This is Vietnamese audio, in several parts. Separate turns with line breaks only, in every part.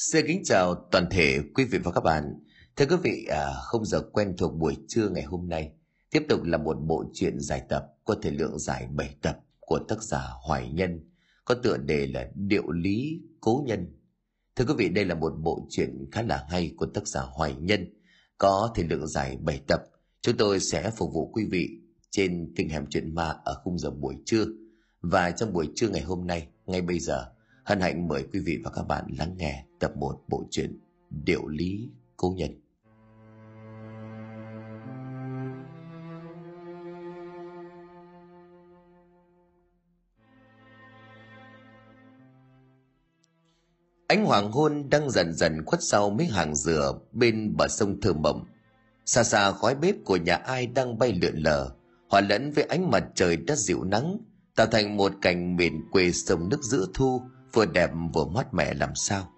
Xin kính chào toàn thể quý vị và các bạn. Thưa quý vị, à, không giờ quen thuộc buổi trưa ngày hôm nay tiếp tục là một bộ truyện dài tập có thể lượng dài 7 tập của tác giả Hoài Nhân có tựa đề là Điệu lý cố nhân. Thưa quý vị, đây là một bộ truyện khá là hay của tác giả Hoài Nhân có thể lượng dài 7 tập. Chúng tôi sẽ phục vụ quý vị trên kênh hẻm truyện ma ở khung giờ buổi trưa. Và trong buổi trưa ngày hôm nay, ngay bây giờ, hân hạnh mời quý vị và các bạn lắng nghe tập 1 bộ truyện Điệu lý cố nhân. Ánh hoàng hôn đang dần dần khuất sau mấy hàng dừa bên bờ sông thơ mộng. Xa xa khói bếp của nhà ai đang bay lượn lờ, hòa lẫn với ánh mặt trời đã dịu nắng, tạo thành một cảnh miền quê sông nước giữa thu, vừa đẹp vừa mát mẻ làm sao.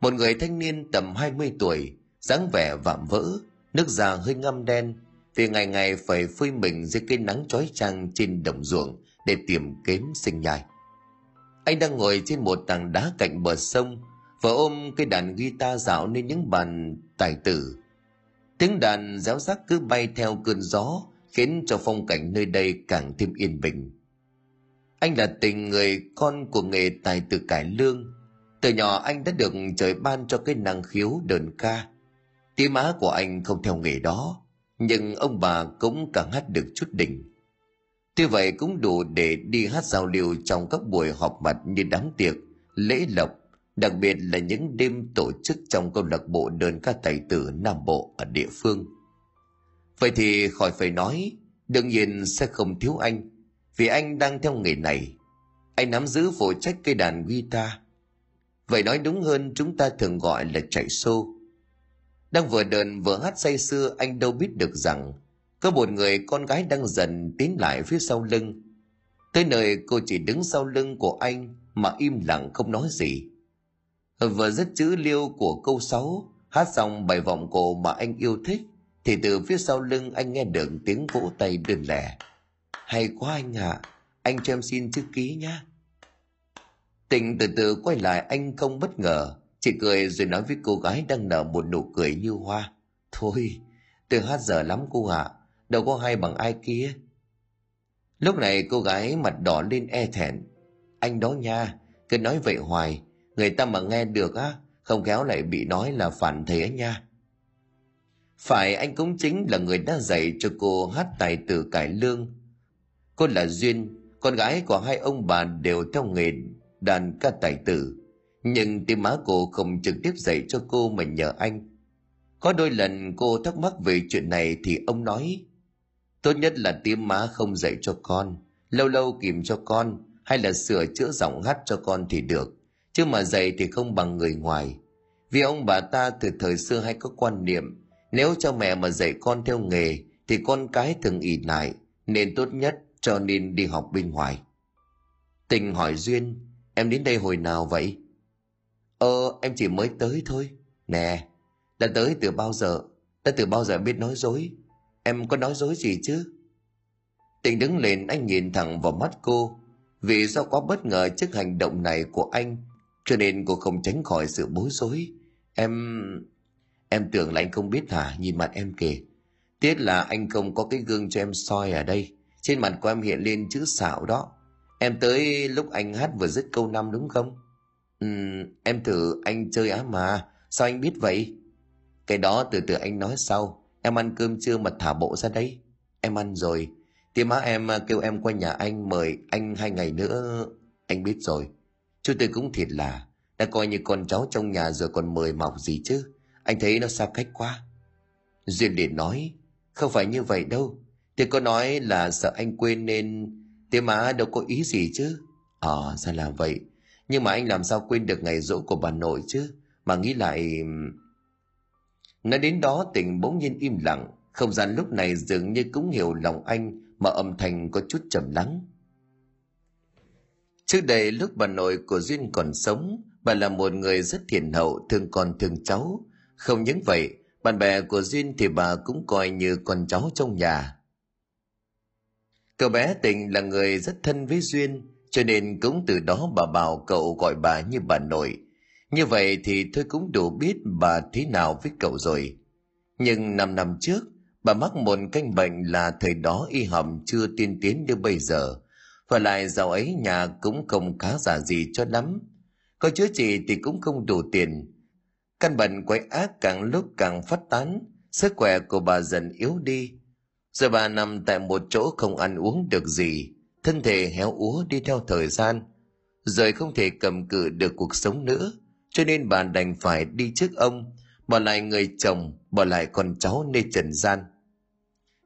Một người thanh niên tầm 20 tuổi, dáng vẻ vạm vỡ, nước da hơi ngăm đen, vì ngày ngày phải phơi mình dưới cái nắng chói chang trên đồng ruộng để tìm kiếm sinh nhai. Anh đang ngồi trên một tảng đá cạnh bờ sông và ôm cây đàn guitar dạo nên những bàn tài tử. Tiếng đàn réo rắc cứ bay theo cơn gió khiến cho phong cảnh nơi đây càng thêm yên bình. Anh là tình người con của nghề tài tử cải lương. Từ nhỏ anh đã được trời ban cho cái năng khiếu đờn ca. Tí má của anh không theo nghề đó, nhưng ông bà cũng càng hát được chút đỉnh. Tuy vậy cũng đủ để đi hát giao lưu trong các buổi họp mặt như đám tiệc, lễ lộc, đặc biệt là những đêm tổ chức trong câu lạc bộ đơn ca tài tử Nam Bộ ở địa phương. Vậy thì khỏi phải nói, đương nhiên sẽ không thiếu anh, vì anh đang theo nghề này. Anh nắm giữ phụ trách cây đàn guitar. Vậy nói đúng hơn chúng ta thường gọi là chạy xô. Đang vừa đờn vừa hát say sưa anh đâu biết được rằng có một người con gái đang dần tiến lại phía sau lưng. Tới nơi cô chỉ đứng sau lưng của anh mà im lặng không nói gì. Vừa dứt chữ liêu của câu sáu, hát xong bài vọng cổ mà anh yêu thích, thì từ phía sau lưng anh nghe được tiếng vỗ tay đơn lẻ. Hay quá anh ạ, à, anh cho em xin chữ ký nhá. Tình từ từ quay lại anh không bất ngờ, chỉ cười rồi nói với cô gái đang nở một nụ cười như hoa. Thôi, từ hát giờ lắm cô ạ, à, đâu có hay bằng ai kia. Lúc này cô gái mặt đỏ lên e thẹn. Anh đó nha cứ nói vậy hoài. Người ta mà nghe được á không khéo lại bị nói là phản thầy nha. Phải anh cũng chính là người đã dạy cho cô hát tài tử cải lương cô là duyên con gái của hai ông bà đều theo nghề đàn ca tài tử nhưng tiếng má cô không trực tiếp dạy cho cô mà nhờ anh có đôi lần cô thắc mắc về chuyện này thì ông nói Tốt nhất là tiếng má không dạy cho con, lâu lâu kìm cho con, hay là sửa chữa giọng hát cho con thì được, chứ mà dạy thì không bằng người ngoài. Vì ông bà ta từ thời xưa hay có quan niệm, nếu cho mẹ mà dạy con theo nghề, thì con cái thường ỉ lại, nên tốt nhất cho nên đi học bên ngoài. Tình hỏi Duyên, em đến đây hồi nào vậy? Ờ, em chỉ mới tới thôi. Nè, đã tới từ bao giờ? Đã từ bao giờ biết nói dối? Em có nói dối gì chứ? Tình đứng lên anh nhìn thẳng vào mắt cô. Vì do quá bất ngờ trước hành động này của anh, cho nên cô không tránh khỏi sự bối rối. Em... Em tưởng là anh không biết hả? Nhìn mặt em kìa. Tiếc là anh không có cái gương cho em soi ở đây. Trên mặt của em hiện lên chữ xạo đó. Em tới lúc anh hát vừa dứt câu năm đúng không? Ừ, em thử anh chơi á mà. Sao anh biết vậy? Cái đó từ từ anh nói sau. Em ăn cơm trưa mà thả bộ ra đấy. Em ăn rồi. Thì má em kêu em qua nhà anh mời anh hai ngày nữa. Anh biết rồi. Chú tôi cũng thiệt là. Đã coi như con cháu trong nhà rồi còn mời mọc gì chứ. Anh thấy nó xa cách quá. Duyên liền nói. Không phải như vậy đâu tôi có nói là sợ anh quên nên... Thế má đâu có ý gì chứ. Ờ, à, ra là vậy. Nhưng mà anh làm sao quên được ngày rỗ của bà nội chứ. Mà nghĩ lại... Nói đến đó tỉnh bỗng nhiên im lặng, không gian lúc này dường như cũng hiểu lòng anh mà âm thanh có chút trầm lắng. Trước đây lúc bà nội của Duyên còn sống, bà là một người rất thiện hậu, thương con thương cháu. Không những vậy, bạn bè của Duyên thì bà cũng coi như con cháu trong nhà. Cậu bé tình là người rất thân với Duyên, cho nên cũng từ đó bà bảo cậu gọi bà như bà nội. Như vậy thì tôi cũng đủ biết bà thế nào với cậu rồi. Nhưng năm năm trước, bà mắc một căn bệnh là thời đó y hầm chưa tiên tiến như bây giờ. Và lại dạo ấy nhà cũng không khá giả gì cho lắm. Có chữa trị thì cũng không đủ tiền. Căn bệnh quái ác càng lúc càng phát tán, sức khỏe của bà dần yếu đi. Giờ bà nằm tại một chỗ không ăn uống được gì, thân thể héo úa đi theo thời gian. Rồi không thể cầm cự được cuộc sống nữa, cho nên bà đành phải đi trước ông, bỏ lại người chồng, bỏ lại con cháu nơi trần gian.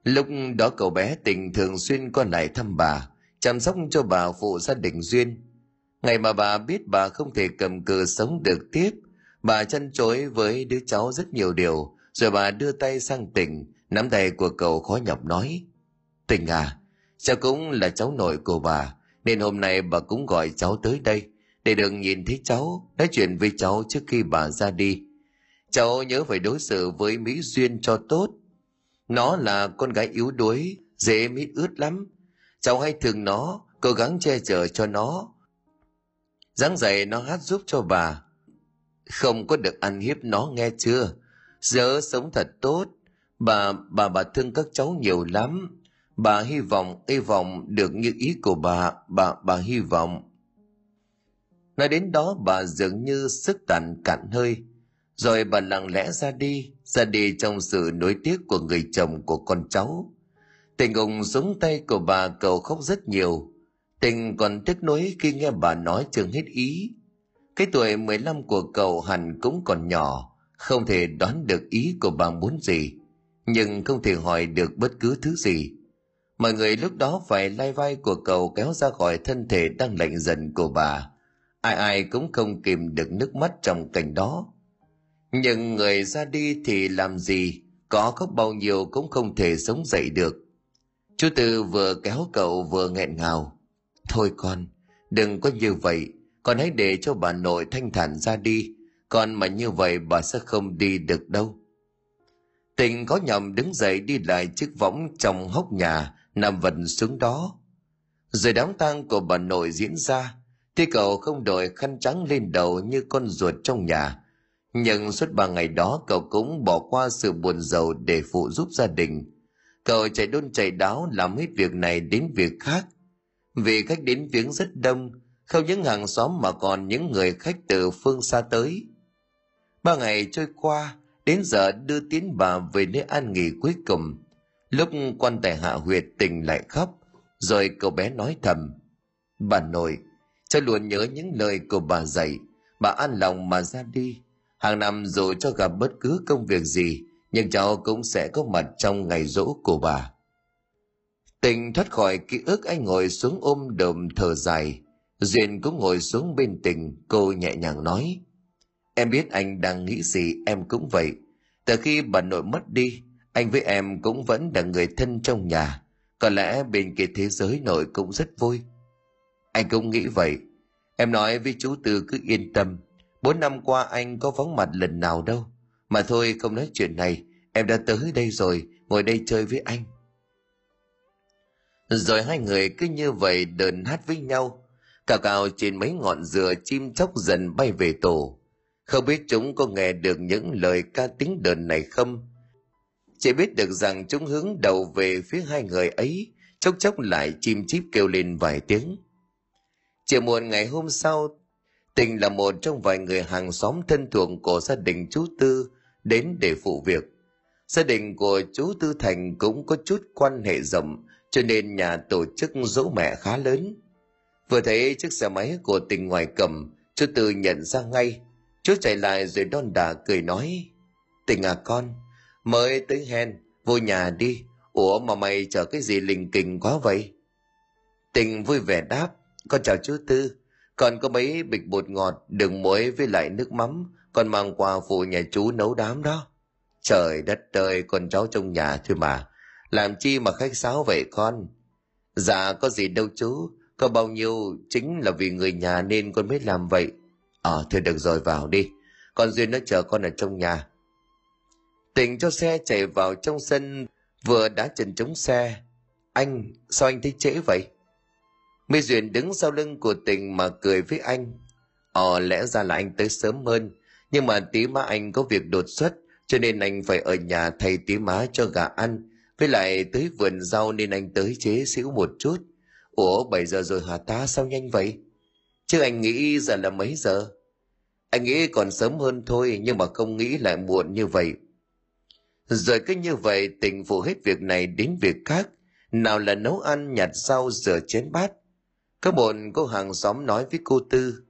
Lúc đó cậu bé tình thường xuyên qua lại thăm bà, chăm sóc cho bà phụ gia đình Duyên. Ngày mà bà biết bà không thể cầm cự sống được tiếp, bà chăn chối với đứa cháu rất nhiều điều, rồi bà đưa tay sang tỉnh, nắm tay của cậu khó nhọc nói. Tình à, cháu cũng là cháu nội của bà, nên hôm nay bà cũng gọi cháu tới đây, để được nhìn thấy cháu, nói chuyện với cháu trước khi bà ra đi. Cháu nhớ phải đối xử với Mỹ Duyên cho tốt. Nó là con gái yếu đuối, dễ mít ướt lắm. Cháu hay thương nó, cố gắng che chở cho nó. dáng dạy nó hát giúp cho bà. Không có được ăn hiếp nó nghe chưa? Giờ sống thật tốt. Bà, bà, bà thương các cháu nhiều lắm. Bà hy vọng, hy vọng được như ý của bà, bà, bà hy vọng. Nói đến đó bà dường như sức tàn cạn hơi, rồi bà lặng lẽ ra đi, ra đi trong sự nối tiếc của người chồng của con cháu. Tình ông xuống tay của bà cầu khóc rất nhiều. Tình còn tiếc nuối khi nghe bà nói chừng hết ý. Cái tuổi 15 của cậu hẳn cũng còn nhỏ, không thể đoán được ý của bà muốn gì, nhưng không thể hỏi được bất cứ thứ gì. Mọi người lúc đó phải lai vai của cậu kéo ra khỏi thân thể đang lạnh dần của bà. Ai ai cũng không kìm được nước mắt trong cảnh đó. Nhưng người ra đi thì làm gì, có khóc bao nhiêu cũng không thể sống dậy được. Chú Tư vừa kéo cậu vừa nghẹn ngào. Thôi con, đừng có như vậy, con hãy để cho bà nội thanh thản ra đi, con mà như vậy bà sẽ không đi được đâu. Tình có nhầm đứng dậy đi lại chiếc võng trong hốc nhà, nằm vần xuống đó. Rồi đám tang của bà nội diễn ra, thì cậu không đội khăn trắng lên đầu như con ruột trong nhà, nhưng suốt ba ngày đó cậu cũng bỏ qua sự buồn giàu để phụ giúp gia đình. Cậu chạy đôn chạy đáo làm hết việc này đến việc khác. Vì khách đến viếng rất đông, không những hàng xóm mà còn những người khách từ phương xa tới. Ba ngày trôi qua, đến giờ đưa tiến bà về nơi an nghỉ cuối cùng. Lúc quan tài hạ huyệt tình lại khóc, rồi cậu bé nói thầm. Bà nội, cháu luôn nhớ những lời của bà dạy, bà an lòng mà ra đi Hàng năm dù cho gặp bất cứ công việc gì, nhưng cháu cũng sẽ có mặt trong ngày rỗ của bà. Tình thoát khỏi ký ức anh ngồi xuống ôm đờm thở dài. Duyên cũng ngồi xuống bên tình, cô nhẹ nhàng nói. Em biết anh đang nghĩ gì, em cũng vậy. Từ khi bà nội mất đi, anh với em cũng vẫn là người thân trong nhà. Có lẽ bên kia thế giới nội cũng rất vui. Anh cũng nghĩ vậy. Em nói với chú Tư cứ yên tâm, Bốn năm qua anh có vắng mặt lần nào đâu. Mà thôi không nói chuyện này, em đã tới đây rồi, ngồi đây chơi với anh. Rồi hai người cứ như vậy đờn hát với nhau. Cào cào trên mấy ngọn dừa chim chóc dần bay về tổ. Không biết chúng có nghe được những lời ca tiếng đờn này không? Chỉ biết được rằng chúng hướng đầu về phía hai người ấy, chốc chốc lại chim chíp kêu lên vài tiếng. Chiều muộn ngày hôm sau, Tình là một trong vài người hàng xóm thân thuộc của gia đình chú Tư đến để phụ việc. Gia đình của chú Tư Thành cũng có chút quan hệ rộng, cho nên nhà tổ chức dỗ mẹ khá lớn. Vừa thấy chiếc xe máy của tình ngoài cầm, chú Tư nhận ra ngay. Chú chạy lại rồi đon đà cười nói, Tình à con, mới tới hen, vô nhà đi. Ủa mà mày chờ cái gì lình kình quá vậy? Tình vui vẻ đáp, con chào chú Tư, còn có mấy bịch bột ngọt, đường muối với lại nước mắm, con mang qua phụ nhà chú nấu đám đó. Trời đất ơi, con cháu trong nhà thôi mà. Làm chi mà khách sáo vậy con? Dạ có gì đâu chú, có bao nhiêu chính là vì người nhà nên con mới làm vậy. Ờ, thì được rồi vào đi. Con Duyên nó chờ con ở trong nhà. Tỉnh cho xe chạy vào trong sân, vừa đá chân chống xe. Anh, sao anh thấy trễ vậy? Mỹ Duyên đứng sau lưng của tình mà cười với anh. Ờ lẽ ra là anh tới sớm hơn, nhưng mà tí má anh có việc đột xuất, cho nên anh phải ở nhà thay tí má cho gà ăn, với lại tới vườn rau nên anh tới chế xíu một chút. Ủa 7 giờ rồi hả ta sao nhanh vậy? Chứ anh nghĩ giờ là mấy giờ? Anh nghĩ còn sớm hơn thôi nhưng mà không nghĩ lại muộn như vậy. Rồi cứ như vậy tình phụ hết việc này đến việc khác. Nào là nấu ăn, nhặt rau, rửa chén bát. Có bọn cô hàng xóm nói với cô Tư.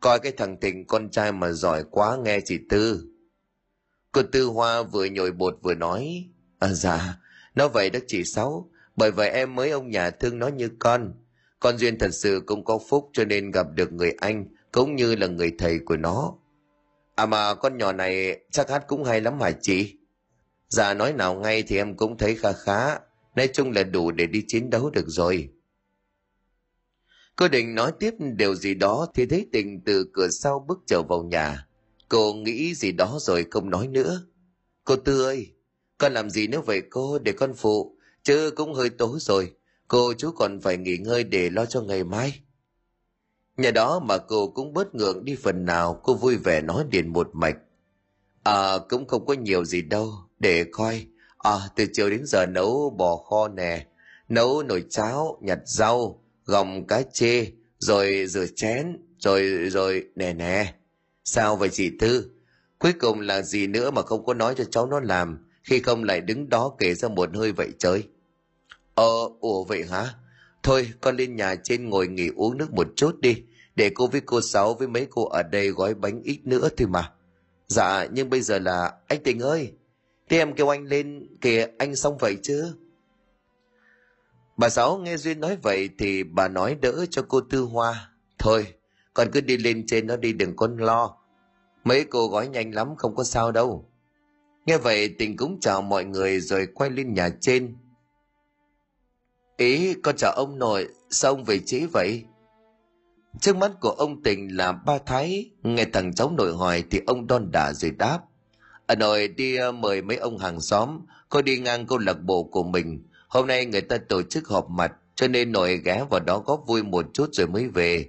Coi cái thằng Thịnh con trai mà giỏi quá nghe chị Tư. Cô Tư Hoa vừa nhồi bột vừa nói. À dạ, nó vậy đó chị Sáu. Bởi vậy em mới ông nhà thương nó như con. Con Duyên thật sự cũng có phúc cho nên gặp được người anh cũng như là người thầy của nó. À mà con nhỏ này chắc hát cũng hay lắm hả chị? Dạ nói nào ngay thì em cũng thấy khá khá, nói chung là đủ để đi chiến đấu được rồi. Cô định nói tiếp điều gì đó thì thấy tình từ cửa sau bước trở vào nhà. Cô nghĩ gì đó rồi không nói nữa. Cô Tư ơi, con làm gì nữa vậy cô để con phụ, chứ cũng hơi tối rồi. Cô chú còn phải nghỉ ngơi để lo cho ngày mai. Nhà đó mà cô cũng bớt ngượng đi phần nào, cô vui vẻ nói điền một mạch. À, cũng không có nhiều gì đâu, để coi. À, từ chiều đến giờ nấu bò kho nè, nấu nồi cháo, nhặt rau, gồng cá chê, rồi rửa chén, rồi, rồi, nè nè. Sao vậy chị Tư? Cuối cùng là gì nữa mà không có nói cho cháu nó làm, khi không lại đứng đó kể ra một hơi vậy chơi. Ờ, ủa vậy hả? Thôi, con lên nhà trên ngồi nghỉ uống nước một chút đi, để cô với cô Sáu với mấy cô ở đây gói bánh ít nữa thôi mà. Dạ, nhưng bây giờ là, anh Tình ơi, thế em kêu anh lên, kìa anh xong vậy chứ? Bà Sáu nghe Duyên nói vậy thì bà nói đỡ cho cô Tư Hoa. Thôi, con cứ đi lên trên nó đi đừng con lo. Mấy cô gói nhanh lắm không có sao đâu. Nghe vậy tình cũng chào mọi người rồi quay lên nhà trên. Ý, con chào ông nội, sao ông về trễ vậy? Trước mắt của ông tình là ba thái, nghe thằng cháu nội hỏi thì ông đon đả rồi đáp. Ở nội đi ờ, mời mấy ông hàng xóm, có đi ngang câu lạc bộ của mình. Hôm nay người ta tổ chức họp mặt, cho nên nội ghé vào đó góp vui một chút rồi mới về.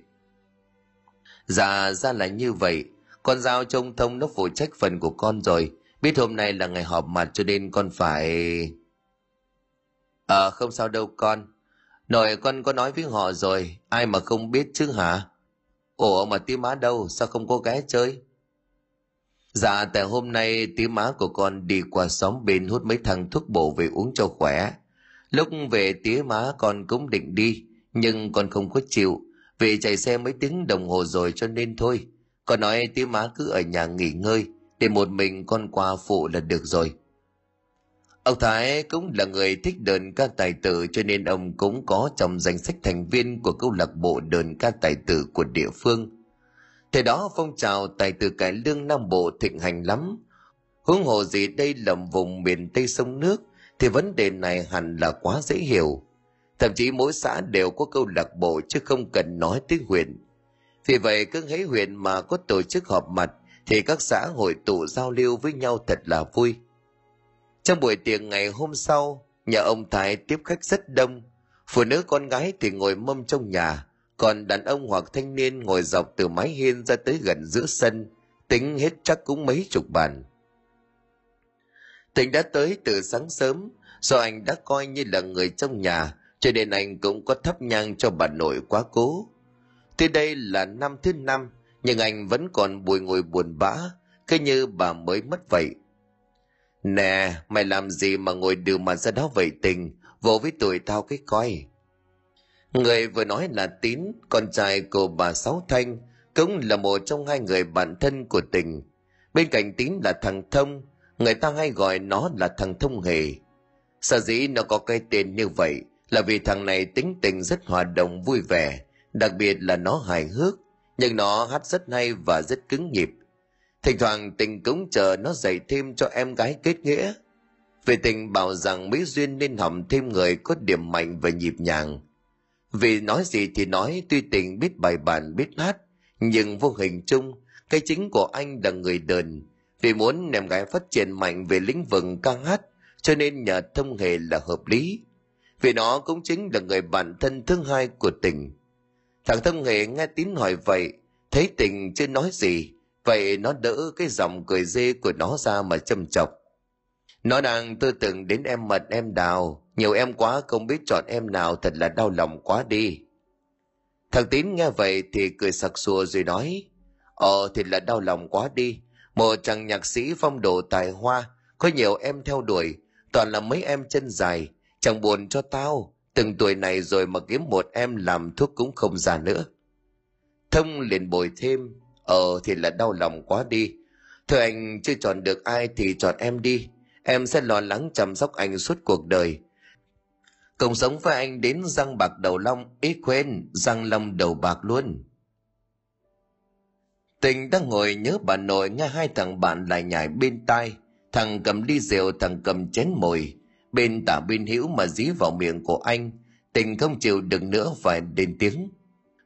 Dạ ra là như vậy, con giao trông thông nó phụ trách phần của con rồi. Biết hôm nay là ngày họp mặt cho nên con phải... Ờ không sao đâu con, Nội con có nói với họ rồi, ai mà không biết chứ hả? Ủa mà tí má đâu, sao không có ghé chơi? Dạ tại hôm nay tí má của con đi qua xóm bên hút mấy thằng thuốc bổ về uống cho khỏe. Lúc về tía má con cũng định đi, nhưng con không có chịu, vì chạy xe mấy tiếng đồng hồ rồi cho nên thôi. Con nói tía má cứ ở nhà nghỉ ngơi, để một mình con qua phụ là được rồi. Ông Thái cũng là người thích đờn ca tài tử cho nên ông cũng có trong danh sách thành viên của câu lạc bộ đờn ca tài tử của địa phương. Thời đó, phong trào tài tử cải lương Nam Bộ thịnh hành lắm. Hướng hồ gì đây là vùng miền Tây sông nước, thì vấn đề này hẳn là quá dễ hiểu. Thậm chí mỗi xã đều có câu lạc bộ chứ không cần nói tới huyện. Vì vậy, cứ thấy huyện mà có tổ chức họp mặt, thì các xã hội tụ giao lưu với nhau thật là vui trong buổi tiệc ngày hôm sau, nhà ông Thái tiếp khách rất đông. Phụ nữ con gái thì ngồi mâm trong nhà, còn đàn ông hoặc thanh niên ngồi dọc từ mái hiên ra tới gần giữa sân, tính hết chắc cũng mấy chục bàn. Tình đã tới từ sáng sớm, do anh đã coi như là người trong nhà, cho nên anh cũng có thắp nhang cho bà nội quá cố. Tuy đây là năm thứ năm, nhưng anh vẫn còn bùi ngồi buồn bã, cứ như bà mới mất vậy. Nè, mày làm gì mà ngồi đường mà ra đó vậy tình, vô với tuổi tao cái coi. Người vừa nói là Tín, con trai của bà Sáu Thanh, cũng là một trong hai người bạn thân của tình. Bên cạnh Tín là thằng Thông, người ta hay gọi nó là thằng Thông Hề. Sở dĩ nó có cái tên như vậy là vì thằng này tính tình rất hòa đồng vui vẻ, đặc biệt là nó hài hước, nhưng nó hát rất hay và rất cứng nhịp, Thỉnh thoảng tình cũng chờ nó dạy thêm cho em gái kết nghĩa. Vì tình bảo rằng Mỹ Duyên nên hầm thêm người có điểm mạnh và nhịp nhàng. Vì nói gì thì nói tuy tình biết bài bản biết hát, nhưng vô hình chung, cái chính của anh là người đờn. Vì muốn em gái phát triển mạnh về lĩnh vực ca hát, cho nên nhờ thông hề là hợp lý. Vì nó cũng chính là người bạn thân thứ hai của tình. Thằng thông hề nghe tín hỏi vậy, thấy tình chưa nói gì vậy nó đỡ cái giọng cười dê của nó ra mà châm chọc. Nó đang tư tưởng đến em mật, em đào. Nhiều em quá, không biết chọn em nào, thật là đau lòng quá đi. Thằng tín nghe vậy thì cười sặc sùa rồi nói ờ thì là đau lòng quá đi. Một chàng nhạc sĩ phong độ tài hoa, có nhiều em theo đuổi. Toàn là mấy em chân dài. Chẳng buồn cho tao. Từng tuổi này rồi mà kiếm một em làm thuốc cũng không già nữa. Thông liền bồi thêm ờ thì là đau lòng quá đi. Thôi anh, chưa chọn được ai thì chọn em đi. Em sẽ lo lắng chăm sóc anh suốt cuộc đời. Cùng sống với anh đến răng bạc đầu long, ý quên, răng long đầu bạc luôn. Tình đang ngồi nhớ bà nội, nghe hai thằng bạn lại nhảy bên tai. Thằng cầm ly rượu, thằng cầm chén mồi. Bên tả bên hữu mà dí vào miệng của anh. Tình không chịu được nữa, phải đến tiếng.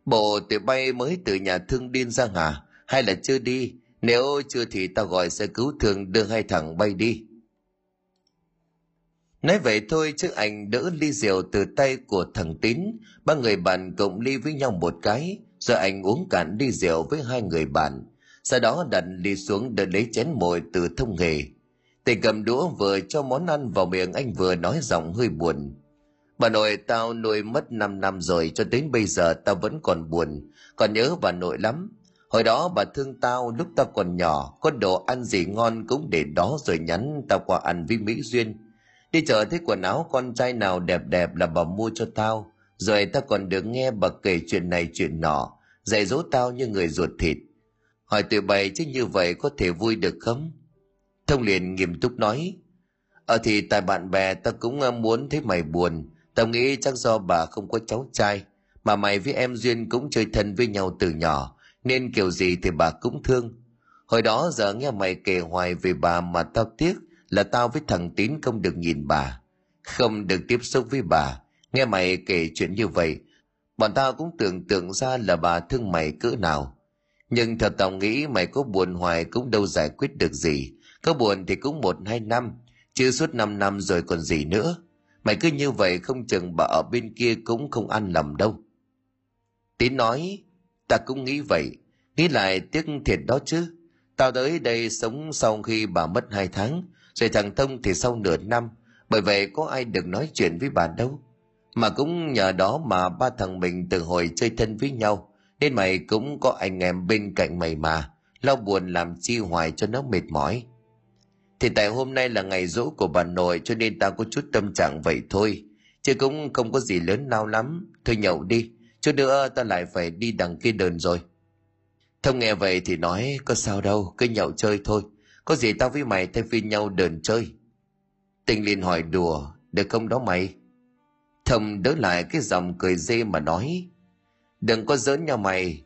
Bộ tụi bay mới từ nhà thương điên ra hả hay là chưa đi? Nếu chưa thì tao gọi xe cứu thương đưa hai thằng bay đi. Nói vậy thôi chứ anh đỡ ly rượu từ tay của thằng tín. Ba người bạn cộng ly với nhau một cái rồi anh uống cạn ly rượu với hai người bạn. Sau đó đặt ly xuống để lấy chén mồi từ thông nghề. Tề cầm đũa vừa cho món ăn vào miệng anh vừa nói giọng hơi buồn. Bà nội tao nuôi mất 5 năm rồi cho đến bây giờ tao vẫn còn buồn, còn nhớ bà nội lắm. Hồi đó bà thương tao lúc tao còn nhỏ, có đồ ăn gì ngon cũng để đó rồi nhắn tao qua ăn với Mỹ Duyên. Đi chợ thấy quần áo con trai nào đẹp đẹp là bà mua cho tao, rồi tao còn được nghe bà kể chuyện này chuyện nọ, dạy dỗ tao như người ruột thịt. Hỏi tụi bày chứ như vậy có thể vui được không? Thông liền nghiêm túc nói, Ờ thì tại bạn bè tao cũng ờ, muốn thấy mày buồn, tao nghĩ chắc do bà không có cháu trai, mà mày với em Duyên cũng chơi thân với nhau từ nhỏ, nên kiểu gì thì bà cũng thương. Hồi đó giờ nghe mày kể hoài về bà mà tao tiếc là tao với thằng Tín không được nhìn bà, không được tiếp xúc với bà. Nghe mày kể chuyện như vậy, bọn tao cũng tưởng tượng ra là bà thương mày cỡ nào. Nhưng thật tao nghĩ mày có buồn hoài cũng đâu giải quyết được gì, có buồn thì cũng một hai năm, chứ suốt năm năm rồi còn gì nữa. Mày cứ như vậy không chừng bà ở bên kia cũng không ăn lầm đâu. Tín nói, ta cũng nghĩ vậy, nghĩ lại tiếc thiệt đó chứ. Tao tới đây sống sau khi bà mất hai tháng, rồi thằng Thông thì sau nửa năm, bởi vậy có ai được nói chuyện với bà đâu. Mà cũng nhờ đó mà ba thằng mình từ hồi chơi thân với nhau, nên mày cũng có anh em bên cạnh mày mà, lau buồn làm chi hoài cho nó mệt mỏi. Thì tại hôm nay là ngày rỗ của bà nội cho nên tao có chút tâm trạng vậy thôi. Chứ cũng không có gì lớn lao lắm. Thôi nhậu đi chút nữa ta lại phải đi đằng kia đờn rồi. Thông nghe vậy thì nói, có sao đâu, cứ nhậu chơi thôi. Có gì tao với mày thay phiên nhau đờn chơi. Tình liền hỏi, đùa, được không đó mày? Thông đỡ lại cái dòng cười dê mà nói, đừng có giỡn nhau mày.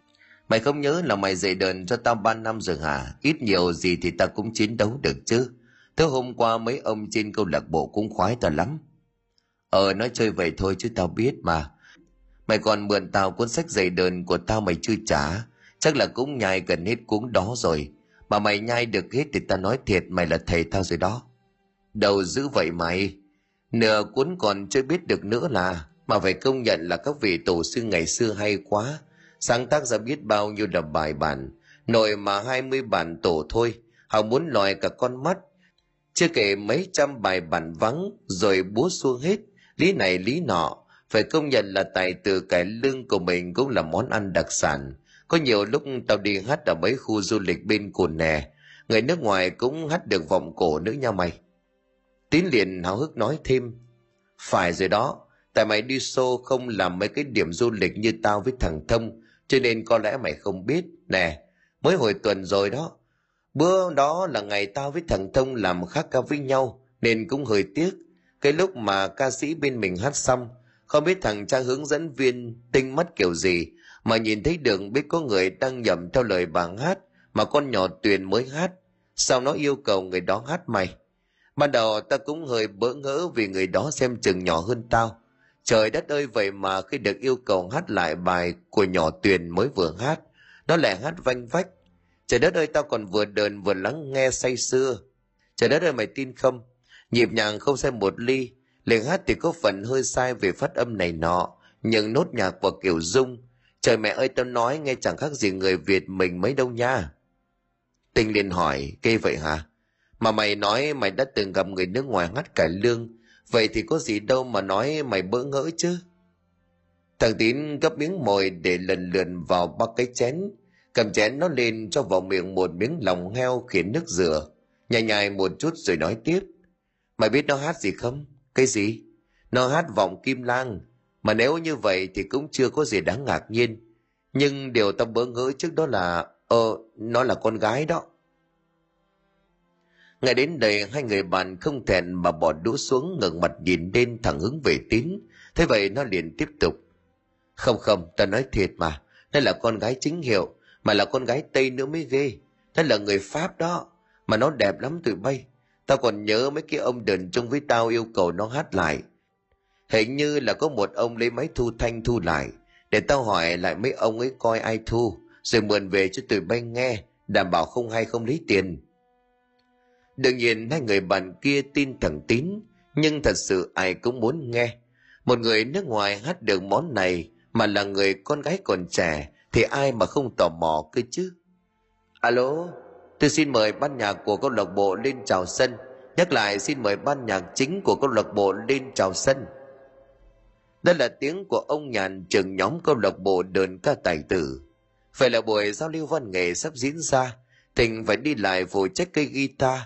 Mày không nhớ là mày dạy đờn cho tao ba năm rồi hả? Ít nhiều gì thì tao cũng chiến đấu được chứ. Thứ hôm qua mấy ông trên câu lạc bộ cũng khoái tao lắm. Ờ nói chơi vậy thôi chứ tao biết mà. Mày còn mượn tao cuốn sách dày đơn của tao mày chưa trả. Chắc là cũng nhai gần hết cuốn đó rồi. Mà mày nhai được hết thì tao nói thiệt mày là thầy tao rồi đó. Đầu giữ vậy mày. Nửa cuốn còn chưa biết được nữa là. Mà phải công nhận là các vị tổ sư ngày xưa hay quá. Sáng tác ra biết bao nhiêu là bài bản. Nội mà hai mươi bản tổ thôi. Họ muốn lòi cả con mắt chưa kể mấy trăm bài bản vắng rồi búa xuông hết, lý này lý nọ, phải công nhận là tài từ cải lương của mình cũng là món ăn đặc sản. Có nhiều lúc tao đi hát ở mấy khu du lịch bên cồn nè, người nước ngoài cũng hát được vọng cổ nữa nha mày. Tín liền háo hức nói thêm, phải rồi đó, tại mày đi xô không làm mấy cái điểm du lịch như tao với thằng Thông, cho nên có lẽ mày không biết. Nè, mới hồi tuần rồi đó, Bữa đó là ngày tao với thằng Thông làm khác ca với nhau, nên cũng hơi tiếc. Cái lúc mà ca sĩ bên mình hát xong, không biết thằng cha hướng dẫn viên tinh mắt kiểu gì, mà nhìn thấy đường biết có người đang nhầm theo lời bà hát, mà con nhỏ tuyền mới hát. Sao nó yêu cầu người đó hát mày? Ban đầu ta cũng hơi bỡ ngỡ vì người đó xem chừng nhỏ hơn tao. Trời đất ơi vậy mà khi được yêu cầu hát lại bài của nhỏ tuyền mới vừa hát, nó lại hát vanh vách Trời đất ơi tao còn vừa đờn vừa lắng nghe say sưa. Trời đất ơi mày tin không? Nhịp nhàng không sai một ly. Lời hát thì có phần hơi sai về phát âm này nọ. Nhưng nốt nhạc và kiểu dung. Trời mẹ ơi tao nói nghe chẳng khác gì người Việt mình mấy đâu nha. Tinh liền hỏi, kê vậy hả? Mà mày nói mày đã từng gặp người nước ngoài hát cải lương, vậy thì có gì đâu mà nói mày bỡ ngỡ chứ? Thằng Tín gấp miếng mồi để lần lượt vào ba cái chén, cầm chén nó lên cho vào miệng một miếng lòng heo khiến nước rửa, nhai nhai một chút rồi nói tiếp. Mày biết nó hát gì không? Cái gì? Nó hát vọng kim lang, mà nếu như vậy thì cũng chưa có gì đáng ngạc nhiên. Nhưng điều tâm bỡ ngỡ trước đó là, ờ, nó là con gái đó. Ngay đến đây hai người bạn không thèn mà bỏ đũa xuống ngẩng mặt nhìn lên thẳng hướng về tín. Thế vậy nó liền tiếp tục. Không không, ta nói thiệt mà. Đây là con gái chính hiệu, mà là con gái Tây nữa mới ghê. Nó là người Pháp đó, mà nó đẹp lắm tụi bay. Tao còn nhớ mấy cái ông đền chung với tao yêu cầu nó hát lại. Hình như là có một ông lấy máy thu thanh thu lại. Để tao hỏi lại mấy ông ấy coi ai thu, rồi mượn về cho tụi bay nghe, đảm bảo không hay không lấy tiền. Đương nhiên hai người bạn kia tin thẳng tín, nhưng thật sự ai cũng muốn nghe. Một người nước ngoài hát được món này mà là người con gái còn trẻ thì ai mà không tò mò cơ chứ. Alo, tôi xin mời ban nhạc của câu lạc bộ lên chào sân. Nhắc lại xin mời ban nhạc chính của câu lạc bộ lên chào sân. Đây là tiếng của ông nhàn trưởng nhóm câu lạc bộ đờn ca tài tử. Phải là buổi giao lưu văn nghệ sắp diễn ra, Thịnh phải đi lại phụ trách cây guitar.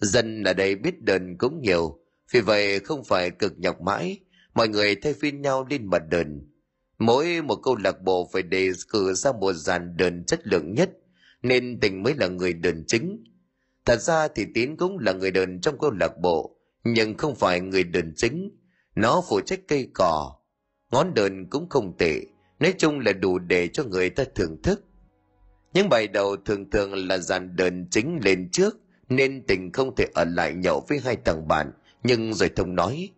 Dân ở đây biết đờn cũng nhiều, vì vậy không phải cực nhọc mãi, mọi người thay phiên nhau lên mặt đờn. Mỗi một câu lạc bộ phải đề cử ra một dàn đờn chất lượng nhất, nên Tình mới là người đờn chính. Thật ra thì Tín cũng là người đờn trong câu lạc bộ, nhưng không phải người đờn chính. Nó phụ trách cây cỏ, ngón đờn cũng không tệ, nói chung là đủ để cho người ta thưởng thức. Những bài đầu thường thường là dàn đờn chính lên trước, nên tình không thể ở lại nhậu với hai thằng bạn, nhưng rồi thông nói.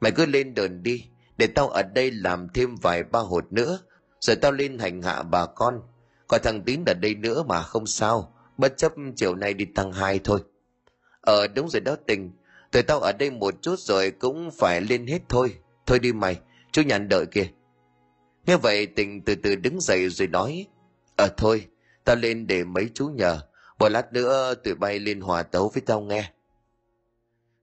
Mày cứ lên đờn đi, để tao ở đây làm thêm vài ba hột nữa, rồi tao lên hành hạ bà con. Còn thằng Tín ở đây nữa mà không sao, bất chấp chiều nay đi tăng hai thôi. Ờ đúng rồi đó tình, tụi tao ở đây một chút rồi cũng phải lên hết thôi. Thôi đi mày, chú nhàn đợi kìa. Nghe vậy tình từ từ đứng dậy rồi nói, Ờ thôi, tao lên để mấy chú nhờ, một lát nữa tụi bay lên hòa tấu với tao nghe.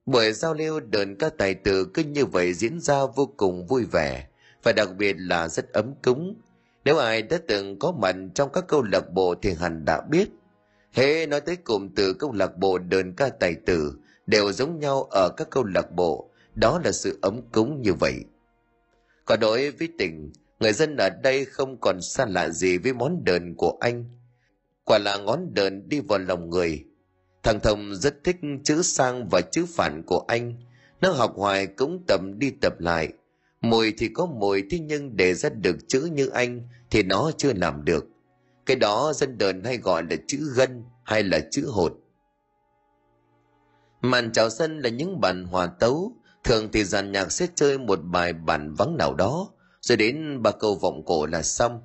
Buổi giao lưu đờn các tài tử cứ như vậy diễn ra vô cùng vui vẻ và đặc biệt là rất ấm cúng. Nếu ai đã từng có mặt trong các câu lạc bộ thì hẳn đã biết. Hễ nói tới cụm từ câu lạc bộ đờn ca tài tử đều giống nhau ở các câu lạc bộ, đó là sự ấm cúng như vậy. Còn đối với tỉnh, người dân ở đây không còn xa lạ gì với món đờn của anh. Quả là ngón đờn đi vào lòng người, Thằng Thông rất thích chữ sang và chữ phản của anh. Nó học hoài cũng tập đi tập lại. Mùi thì có mùi thế nhưng để ra được chữ như anh thì nó chưa làm được. Cái đó dân đờn hay gọi là chữ gân hay là chữ hột. Màn chào sân là những bản hòa tấu, thường thì dàn nhạc sẽ chơi một bài bản vắng nào đó, rồi đến ba câu vọng cổ là xong.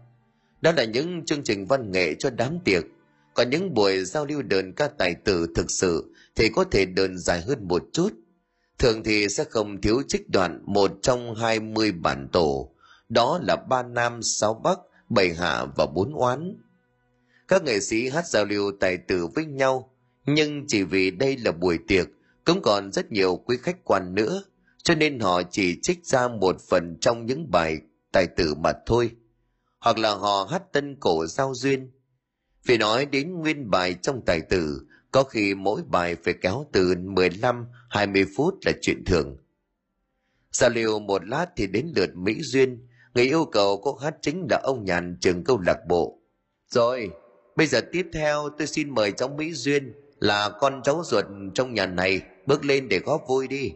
Đó là những chương trình văn nghệ cho đám tiệc, còn những buổi giao lưu đờn ca tài tử thực sự thì có thể đờn dài hơn một chút. Thường thì sẽ không thiếu trích đoạn một trong hai mươi bản tổ, đó là ba nam, sáu bắc, bảy hạ và bốn oán. Các nghệ sĩ hát giao lưu tài tử với nhau, nhưng chỉ vì đây là buổi tiệc, cũng còn rất nhiều quý khách quan nữa, cho nên họ chỉ trích ra một phần trong những bài tài tử mà thôi. Hoặc là họ hát tân cổ giao duyên, vì nói đến nguyên bài trong tài tử, có khi mỗi bài phải kéo từ 15-20 phút là chuyện thường. Giao lưu một lát thì đến lượt Mỹ Duyên, người yêu cầu cô hát chính là ông nhàn trường câu lạc bộ. Rồi, bây giờ tiếp theo tôi xin mời cháu Mỹ Duyên là con cháu ruột trong nhà này bước lên để góp vui đi.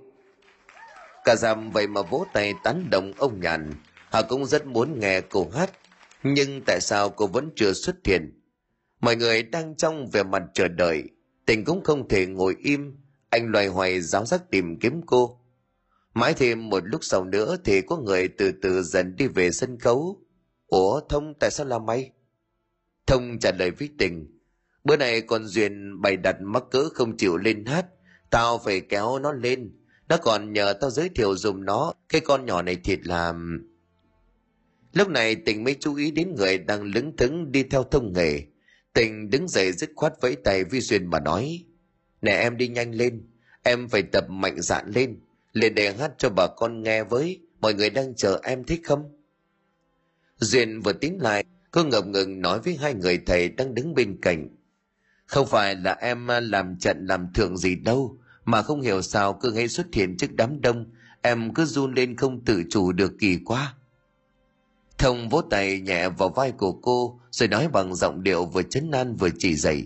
Cả dằm vậy mà vỗ tay tán đồng ông nhàn, họ cũng rất muốn nghe cô hát, nhưng tại sao cô vẫn chưa xuất hiện? Mọi người đang trong vẻ mặt chờ đợi, tình cũng không thể ngồi im, anh loài hoài giáo giác tìm kiếm cô. Mãi thêm một lúc sau nữa thì có người từ từ dần đi về sân khấu. Ủa Thông tại sao là mày? Thông trả lời với tình. Bữa nay con Duyên bày đặt mắc cỡ không chịu lên hát. Tao phải kéo nó lên. Nó còn nhờ tao giới thiệu dùm nó. Cái con nhỏ này thiệt là... lúc này tình mới chú ý đến người đang lững thững đi theo thông nghề tình đứng dậy dứt khoát vẫy tay vi duyên mà nói, nè em đi nhanh lên, em phải tập mạnh dạn lên lên để hát cho bà con nghe với, mọi người đang chờ em thích không? Duyên vừa tiến lại cô ngập ngừng nói với hai người thầy đang đứng bên cạnh. Không phải là em làm trận làm thượng gì đâu, mà không hiểu sao cứ hay xuất hiện trước đám đông, em cứ run lên không tự chủ được kỳ quá. Thông vỗ tay nhẹ vào vai của cô rồi nói bằng giọng điệu vừa chấn an vừa chỉ dạy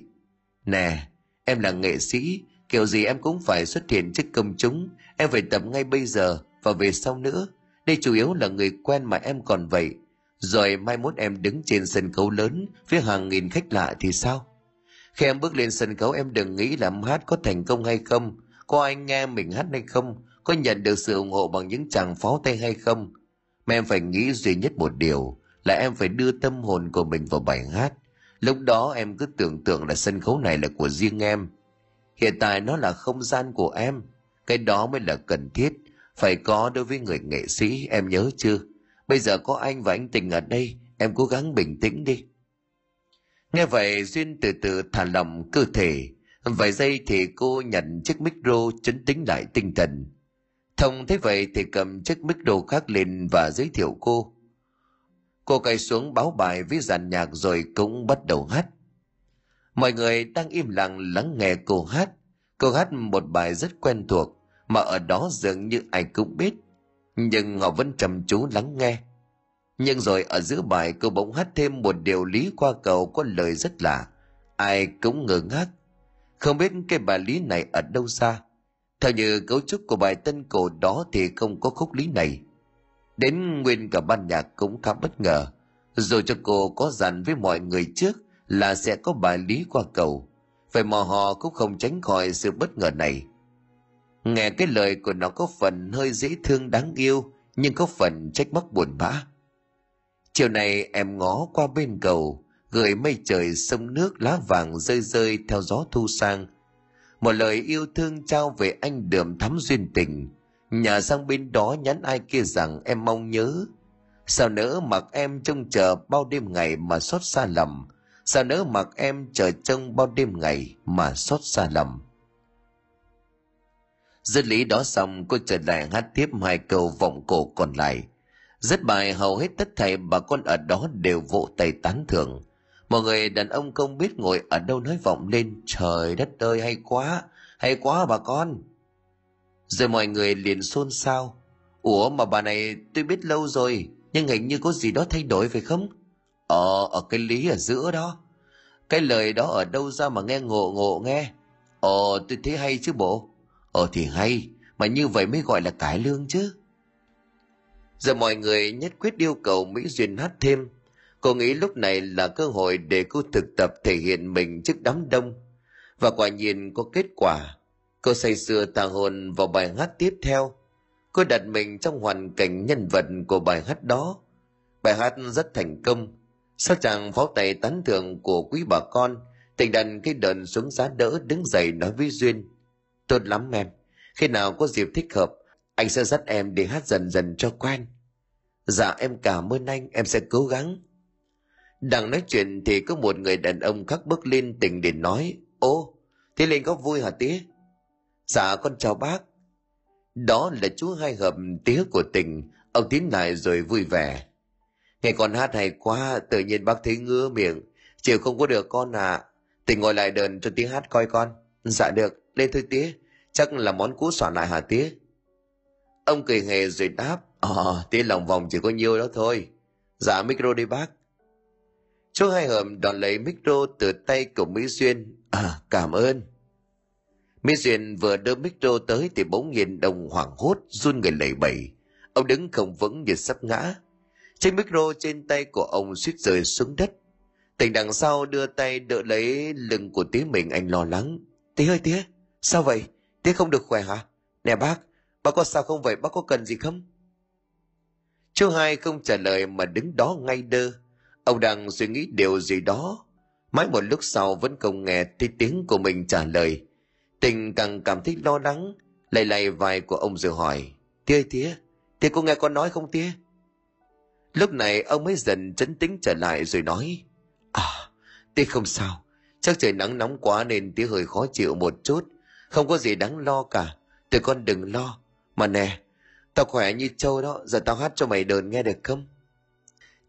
nè, em là nghệ sĩ, kiểu gì em cũng phải xuất hiện trước công chúng. Em phải tập ngay bây giờ và về sau nữa. Đây chủ yếu là người quen mà em còn vậy. Rồi mai mốt em đứng trên sân khấu lớn với hàng nghìn khách lạ thì sao? Khi em bước lên sân khấu, em đừng nghĩ là em hát có thành công hay không. Có ai nghe mình hát hay không? Có nhận được sự ủng hộ bằng những chàng pháo tay hay không? Mà em phải nghĩ duy nhất một điều là em phải đưa tâm hồn của mình vào bài hát. Lúc đó em cứ tưởng tượng là sân khấu này là của riêng em. Hiện tại nó là không gian của em. Cái đó mới là cần thiết. Phải có đối với người nghệ sĩ, em nhớ chưa? Bây giờ có anh và anh tình ở đây, em cố gắng bình tĩnh đi. Nghe vậy, duyên từ từ thả lỏng cơ thể. Vài giây thì cô nhận chiếc micro chấn tĩnh lại tinh thần. Thông thấy vậy thì cầm chiếc micro khác lên và giới thiệu cô cô cài xuống báo bài với dàn nhạc rồi cũng bắt đầu hát. Mọi người đang im lặng lắng nghe cô hát. Cô hát một bài rất quen thuộc, mà ở đó dường như ai cũng biết. Nhưng họ vẫn trầm chú lắng nghe. Nhưng rồi ở giữa bài, cô bỗng hát thêm một điều lý qua cầu có lời rất lạ. Ai cũng ngơ ngác. Không biết cái bài lý này ở đâu xa. Theo như cấu trúc của bài tân cổ đó thì không có khúc lý này đến nguyên cả ban nhạc cũng khá bất ngờ. Rồi cho cô có dặn với mọi người trước là sẽ có bài lý qua cầu vậy mò họ cũng không tránh khỏi sự bất ngờ này. Nghe cái lời của nó có phần hơi dễ thương đáng yêu, nhưng có phần trách móc buồn bã. Chiều này em ngó qua bên cầu, gửi mây trời sông nước lá vàng rơi rơi theo gió thu sang. Một lời yêu thương trao về anh đượm thắm duyên tình nhà sang bên đó nhắn ai kia rằng em mong nhớ. Sao nỡ mặc em trông chờ bao đêm ngày mà xót xa lầm? Sao nỡ mặc em chờ trông bao đêm ngày mà xót xa lầm? Dứt lý đó xong, cô trở lại hát tiếp hai câu vọng cổ còn lại. Rất bài hầu hết tất thảy bà con ở đó đều vỗ tay tán thưởng. Mọi người đàn ông không biết ngồi ở đâu nói vọng lên, trời đất ơi, hay quá hay quá bà con rồi mọi người liền xôn xao. Ủa mà bà này tôi biết lâu rồi, nhưng hình như có gì đó thay đổi phải không? Ờ ở cái lý ở giữa đó. Cái lời đó ở đâu ra mà nghe ngộ ngộ nghe? Ờ tôi thấy hay chứ bộ. Ờ thì hay, mà như vậy mới gọi là cải lương chứ. Giờ mọi người nhất quyết yêu cầu mỹ duyên hát thêm. Cô nghĩ lúc này là cơ hội để cô thực tập thể hiện mình trước đám đông. Và quả nhiên có kết quả cô say sưa tà hồn vào bài hát tiếp theo. Cô đặt mình trong hoàn cảnh nhân vật của bài hát đó. Bài hát rất thành công. Sau chàng pháo tay tán thưởng của quý bà con, tình đàn cái đợn xuống giá đỡ đứng dậy nói với duyên, tốt lắm em, khi nào có dịp thích hợp, anh sẽ dắt em đi hát dần dần cho quen. Dạ em cảm ơn anh, em sẽ cố gắng. Đang nói chuyện thì có một người đàn ông khác bước lên tỉnh để nói, ô, thế lên có vui hả tía dạ con chào bác. Đó là chú hai hợp tía của tình. Ông tiến lại rồi vui vẻ. Nghe con hát hay quá, tự nhiên bác thấy ngứa miệng. Chiều không có được con à. Tình ngồi lại đờn cho tiếng hát coi con. Dạ được, lên thôi tía. Chắc là món cũ soạn lại hả tía? Ông cười hề rồi đáp. Ờ tía lòng vòng chỉ có nhiêu đó thôi. Dạ micro đi bác. Chú hai hầm đón lấy micro từ tay của mỹ duyên. À cảm ơn mỹ duyên vừa đưa micro tới thì bỗng nhiên đồng hoảng hốt, run người lẩy bẩy. Ông đứng không vững như sắp ngã. Chiếc micro trên tay của ông suýt rơi xuống đất. Tỉnh đằng sau đưa tay đỡ lấy lưng của tía mình, anh lo lắng. Tía ơi, tía, sao vậy? Tía không được khỏe hả? Nè bác bác có sao không vậy? Bác có cần gì không? Chú hai không trả lời mà đứng đó ngay đơ. Ông đang suy nghĩ điều gì đó. Mãi một lúc sau vẫn không nghe thấy tiếng của mình trả lời tình càng cảm thấy lo lắng, lầy lầy vai của ông rồi hỏi tía ơi tía tía có nghe con nói không tía lúc này ông mới dần chấn tĩnh trở lại rồi nói à tía không sao, chắc trời nắng nóng quá nên tía hơi khó chịu một chút, không có gì đáng lo cả, tụi con đừng lo. Mà nè, tao khỏe như trâu đó, giờ tao hát cho mày đờn nghe được không?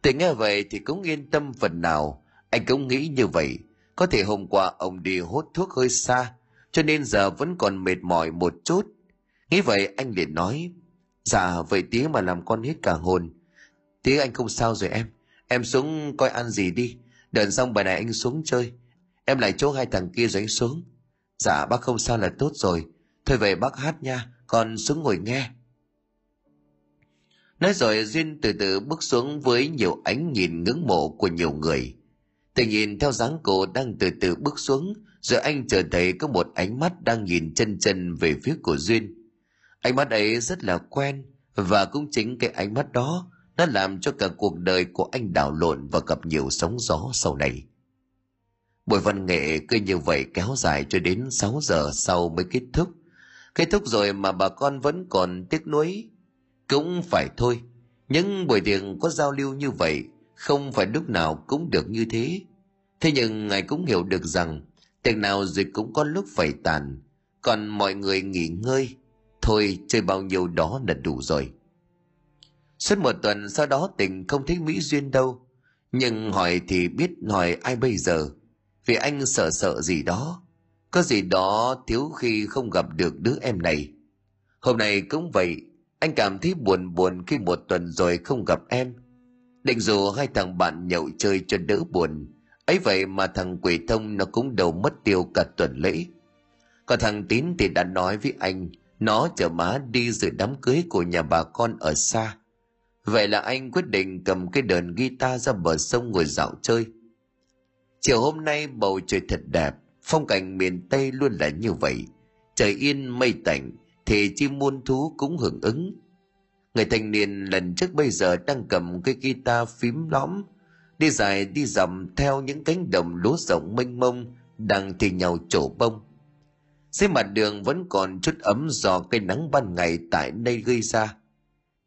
Tề nghe vậy thì cũng yên tâm phần nào. Anh cũng nghĩ như vậy. Có thể hôm qua ông đi hút thuốc hơi xa cho nên giờ vẫn còn mệt mỏi một chút. Nghĩ vậy anh liền nói dạ vậy tía mà làm con hết cả hồn. Tía anh không sao rồi em. Em xuống coi ăn gì đi. Đợn xong bài này anh xuống chơi. Em lại chỗ hai thằng kia rồi anh xuống. Dạ bác không sao là tốt rồi. Thôi về bác hát nha con xuống ngồi nghe. Nói rồi duyên từ từ bước xuống với nhiều ánh nhìn ngưỡng mộ của nhiều người. Tình nhìn theo dáng cô đang từ từ bước xuống, rồi anh chợt thấy có một ánh mắt đang nhìn chân chân về phía của Duyên. Ánh mắt ấy rất là quen, và cũng chính cái ánh mắt đó nó làm cho cả cuộc đời của anh đảo lộn và gặp nhiều sóng gió sau này. Buổi văn nghệ cứ như vậy kéo dài cho đến 6 giờ sau mới kết thúc. Kết thúc rồi mà bà con vẫn còn tiếc nuối. Cũng phải thôi, những buổi tiệc có giao lưu như vậy không phải lúc nào cũng được như thế thế nhưng ngài cũng hiểu được rằng tiệc nào rồi cũng có lúc phải tàn. Còn mọi người nghỉ ngơi. Thôi, chơi bao nhiêu đó là đủ rồi. Suốt một tuần sau đó tình không thấy mỹ duyên đâu. Nhưng hỏi thì biết hỏi ai bây giờ. Vì anh sợ sợ gì đó. Có gì đó thiếu khi không gặp được đứa em này. Hôm nay cũng vậy. Anh cảm thấy buồn buồn khi một tuần rồi không gặp em. Định dù hai thằng bạn nhậu chơi cho đỡ buồn ấy vậy mà thằng quỷ thông nó cũng đầu mất tiêu cả tuần lễ. Còn thằng tín thì đã nói với anh nó chở má đi dự đám cưới của nhà bà con ở xa. Vậy là anh quyết định cầm cái đờn guitar ra bờ sông ngồi dạo chơi. Chiều hôm nay bầu trời thật đẹp phong cảnh miền tây luôn là như vậy. Trời yên mây tạnh thì chim muôn thú cũng hưởng ứng. Người thanh niên lần trước bây giờ đang cầm cái guitar phím lõm, đi dài đi dầm theo những cánh đồng lúa rộng mênh mông đang thì nhau trổ bông. Dưới mặt đường vẫn còn chút ấm do cây nắng ban ngày tại đây gây ra.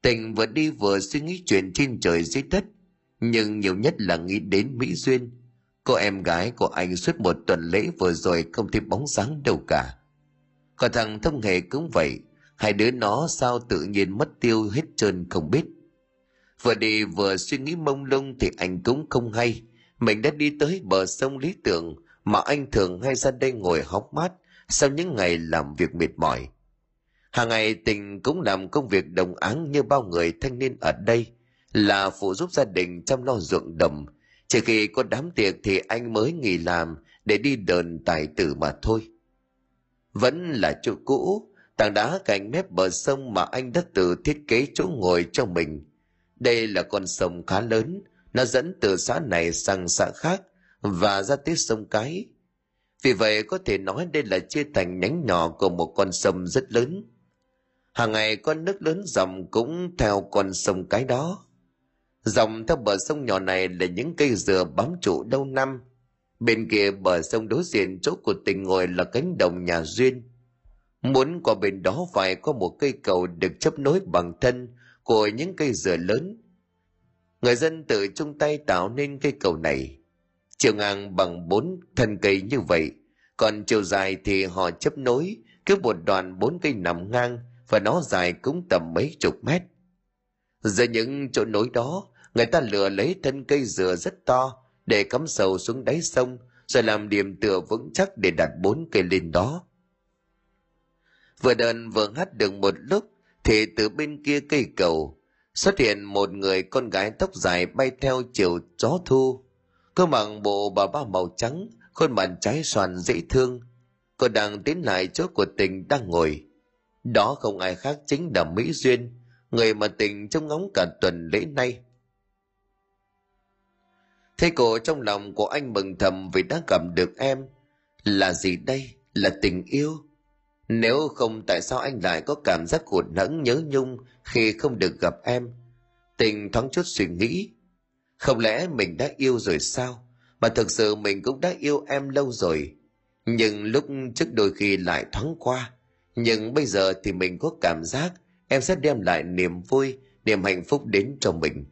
Tình vừa đi vừa suy nghĩ chuyện trên trời dưới đất, nhưng nhiều nhất là nghĩ đến Mỹ Duyên. Cô em gái của anh suốt một tuần lễ vừa rồi không thấy bóng dáng đâu cả. Còn thằng thông hề cũng vậy, hai đứa nó sao tự nhiên mất tiêu hết trơn không biết vừa đi vừa suy nghĩ mông lung thì anh cũng không hay. Mình đã đi tới bờ sông lý tưởng mà anh thường hay ra đây ngồi hóng mát sau những ngày làm việc mệt mỏi. Hàng ngày tình cũng làm công việc đồng áng như bao người thanh niên ở đây, là phụ giúp gia đình chăm lo ruộng đồng chỉ khi có đám tiệc thì anh mới nghỉ làm để đi đờn tài tử mà thôi. Vẫn là chỗ cũ, tảng đá cạnh mép bờ sông mà anh đã tự thiết kế chỗ ngồi cho mình đây là con sông khá lớn. Nó dẫn từ xã này sang xã khác và ra tới sông cái. Vì vậy có thể nói đây là chia thành nhánh nhỏ của một con sông rất lớn. Hàng ngày con nước lớn dòng cũng theo con sông cái đó. Dòng theo bờ sông nhỏ này là những cây dừa bám trụ lâu năm. Bên kia bờ sông đối diện chỗ của tình ngồi là cánh đồng nhà duyên. Muốn qua bên đó phải có một cây cầu được chấp nối bằng thân của những cây dừa lớn. Người dân tự chung tay tạo nên cây cầu này. Chiều ngang bằng bốn thân cây như vậy, còn chiều dài thì họ chấp nối, cứ một đoạn bốn cây nằm ngang và nó dài cũng tầm mấy chục mét. Giờ những chỗ nối đó, người ta lựa lấy thân cây dừa rất to để cắm sầu xuống đáy sông rồi làm điểm tựa vững chắc để đặt bốn cây lên đó Vừa đờn vừa hát được một lúc thì từ bên kia cây cầu xuất hiện một người con gái tóc dài bay theo chiều gió thu. cơ mặc bộ bà ba màu trắng, khuôn mặt trái xoàn dễ thương. Cô đang tiến lại chỗ của tình đang ngồi. Đó không ai khác chính là Mỹ Duyên, người mà tình trông ngóng cả tuần lễ nay. Thế cổ trong lòng của anh mừng thầm vì đã gặp được em. Là gì đây? Là tình yêu nếu không tại sao anh lại có cảm giác hụt hẫng nhớ nhung khi không được gặp em? Tình thoáng chút suy nghĩ. Không lẽ mình đã yêu rồi sao? Mà thực sự mình cũng đã yêu em lâu rồi. Nhưng lúc trước đôi khi lại thoáng qua. Nhưng bây giờ thì mình có cảm giác em sẽ đem lại niềm vui, niềm hạnh phúc đến cho mình.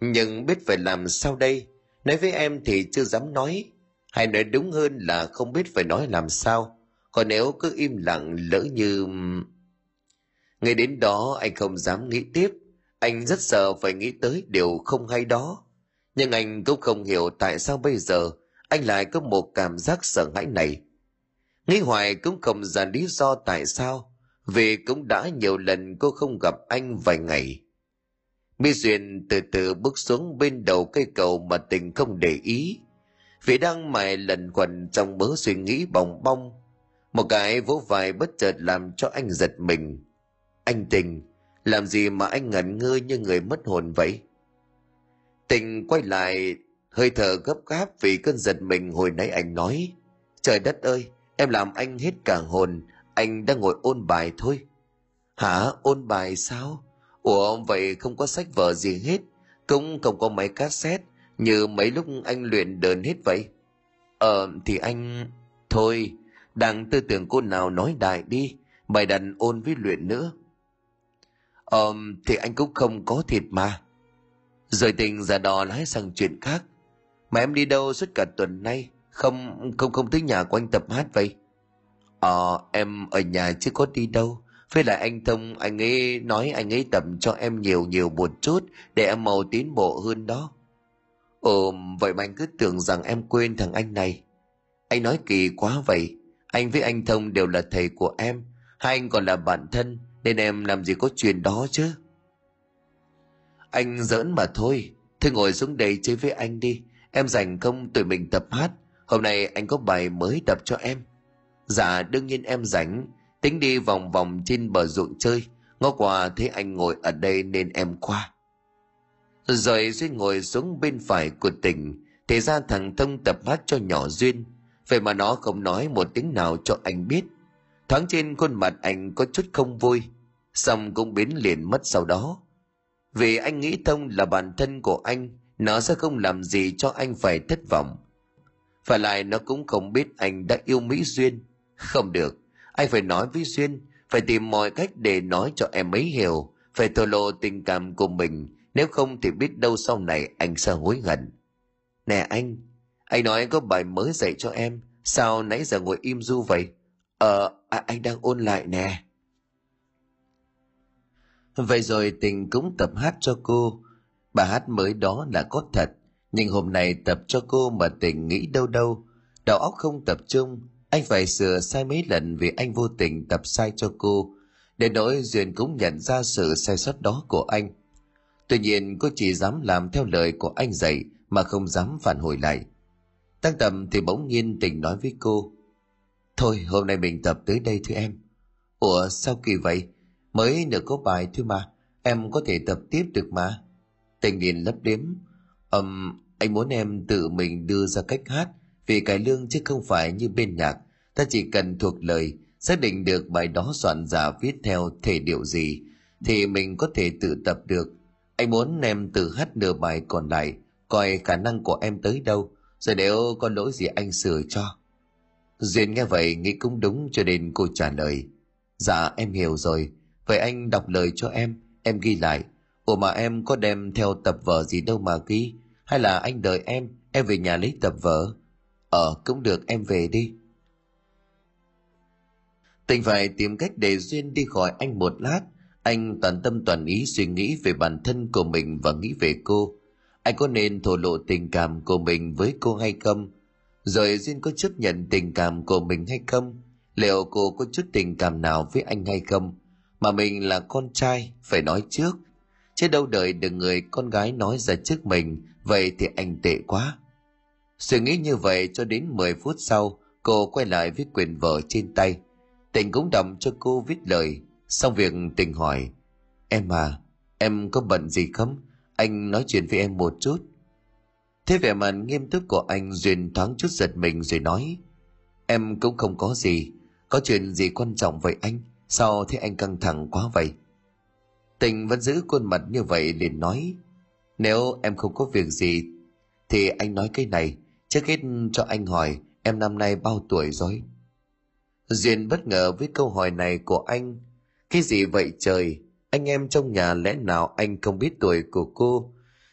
nhưng biết phải làm sao đây nói với em thì chưa dám nói hay nói đúng hơn là không biết phải nói làm sao còn nếu cứ im lặng lỡ như ngay đến đó anh không dám nghĩ tiếp, anh rất sợ phải nghĩ tới điều không hay đó. Nhưng anh cũng không hiểu tại sao bây giờ anh lại có một cảm giác sợ hãi này. Nghĩ hoài cũng không ra lý do tại sao, vì cũng đã nhiều lần cô không gặp anh vài ngày. Mi duyên từ từ bước xuống bên đầu cây cầu mà tình không để ý, vì đang mải lần quần trong mớ suy nghĩ bòng bong một cái vỗ vai bất chợt làm cho anh giật mình. Anh tình, làm gì mà anh ngẩn ngơ như người mất hồn vậy? Tình quay lại, hơi thở gấp gáp vì cơn giật mình hồi nãy anh nói. Trời đất ơi, em làm anh hết cả hồn, anh đang ngồi ôn bài thôi. Hả, ôn bài sao? Ủa, vậy không có sách vở gì hết, cũng không có máy cassette, như mấy lúc anh luyện đờn hết vậy. Ờ thì anh, thôi đang tư tưởng cô nào nói đại đi bài đàn ôn với luyện nữa. Ờ thì anh cũng không có thịt mà. Rồi tình giả đò lái sang chuyện khác. Mà em đi đâu suốt cả tuần nay? Không không không tới nhà của anh tập hát vậy. Ờ em ở nhà chứ có đi đâu. Với lại anh thông, anh ấy nói anh ấy tập cho em nhiều nhiều một chút để em mau tiến bộ hơn đó. Ồ vậy mà anh cứ tưởng rằng em quên thằng anh này. Anh nói kỳ quá vậy anh với anh thông đều là thầy của em. Hai anh còn là bạn thân, nên em làm gì có chuyện đó chứ? Anh giỡn mà thôi. Thôi ngồi xuống đây chơi với anh đi. Em dành công tụi mình tập hát. Hôm nay anh có bài mới tập cho em. Dạ đương nhiên em rảnh. Tính đi vòng vòng trên bờ ruộng chơi. Ngó qua thấy anh ngồi ở đây nên em qua. Rồi duyên ngồi xuống bên phải của tỉnh. Thì ra thằng thông tập hát cho nhỏ duyên vậy mà nó không nói một tiếng nào cho anh biết. Thoáng trên khuôn mặt anh có chút không vui, xong cũng biến liền mất sau đó. Vì anh nghĩ thông là bản thân của anh, nó sẽ không làm gì cho anh phải thất vọng. Và lại nó cũng không biết anh đã yêu mỹ duyên. Không được, anh phải nói với duyên, phải tìm mọi cách để nói cho em ấy hiểu, phải thổ lộ tình cảm của mình. Nếu không thì biết đâu sau này anh sẽ hối hận. Nè anh anh nói anh có bài mới dạy cho em. Sao nãy giờ ngồi im du vậy? Ờ à, anh đang ôn lại nè. Vậy rồi tình cũng tập hát cho cô. Bài hát mới đó là có thật nhưng hôm nay tập cho cô mà tình nghĩ đâu đâu. Đầu óc không tập trung anh phải sửa sai mấy lần vì anh vô tình tập sai cho cô. Để nỗi duyên cũng nhận ra sự sai sót đó của anh. Tuy nhiên cô chỉ dám làm theo lời của anh dạy mà không dám phản hồi lại tăng tầm thì bỗng nhiên tình nói với cô. Thôi hôm nay mình tập tới đây thưa em. Ủa sao kỳ vậy? Mới nửa có bài thôi mà. Em có thể tập tiếp được mà. Tình liền lấp liếm. Um, anh muốn em tự mình đưa ra cách hát vì cải lương chứ không phải như bên nhạc. Ta chỉ cần thuộc lời xác định được bài đó soạn giả viết theo thể điệu gì thì mình có thể tự tập được. Anh muốn em tự hát nửa bài còn lại coi khả năng của em tới đâu rồi nếu có lỗi gì anh sửa cho. Duyên nghe vậy nghĩ cũng đúng cho nên cô trả lời. Dạ em hiểu rồi. Vậy anh đọc lời cho em. Em ghi lại. Ủa mà em có đem theo tập vở gì đâu mà ghi? Hay là anh đợi em? Em về nhà lấy tập vở. Ờ cũng được, em về đi. Tình phải tìm cách để duyên đi khỏi anh một lát. Anh toàn tâm toàn ý suy nghĩ về bản thân của mình và nghĩ về cô anh có nên thổ lộ tình cảm của mình với cô hay không? Rồi duyên có chấp nhận tình cảm của mình hay không? Liệu cô có chút tình cảm nào với anh hay không? Mà mình là con trai, phải nói trước. Chứ đâu đợi được người con gái nói ra trước mình, vậy thì anh tệ quá. Suy nghĩ như vậy cho đến 10 phút sau, cô quay lại với quyền vợ trên tay. Tình cũng đọc cho cô viết lời. Xong việc, tình hỏi, em à em có bận gì không? Anh nói chuyện với em một chút. Thế vẻ mặt nghiêm túc của anh duyên thoáng chút giật mình rồi nói, em cũng không có gì, có chuyện gì quan trọng vậy anh? Sao thế anh căng thẳng quá vậy? Tình vẫn giữ khuôn mặt như vậy liền nói, nếu em không có việc gì, thì anh nói cái này, trước hết cho anh hỏi em năm nay bao tuổi rồi? Duyên bất ngờ với câu hỏi này của anh. Cái gì vậy trời? Anh em trong nhà lẽ nào anh không biết tuổi của cô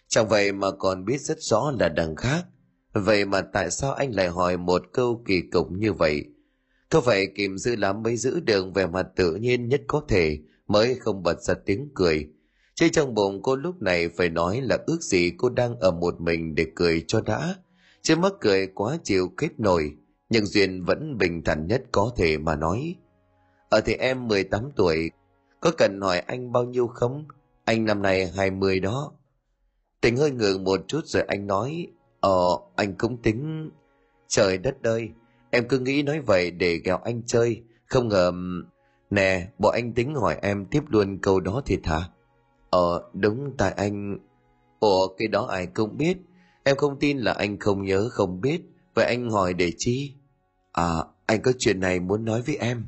Chẳng vậy mà còn biết rất rõ là đằng khác. Vậy mà tại sao anh lại hỏi một câu kỳ cục như vậy? Có phải kìm dư lắm mới giữ được vẻ mặt tự nhiên nhất có thể mới không bật ra tiếng cười. Chứ trong bụng cô lúc này phải nói là ước gì cô đang ở một mình để cười cho đã. Chứ mắc cười quá chịu kết nổi, nhưng Duyên vẫn bình thản nhất có thể mà nói. Ở thì em 18 tuổi, có cần hỏi anh bao nhiêu không? Anh năm nay 20 đó. Tình hơi ngượng một chút rồi anh nói, Ờ, anh cũng tính... Trời đất ơi, em cứ nghĩ nói vậy để ghẹo anh chơi, không ngờ... Nè, bộ anh tính hỏi em tiếp luôn câu đó thì hả? Ờ, đúng tại anh... Ủa, cái đó ai cũng biết. Em không tin là anh không nhớ, không biết. Vậy anh hỏi để chi? À, anh có chuyện này muốn nói với em.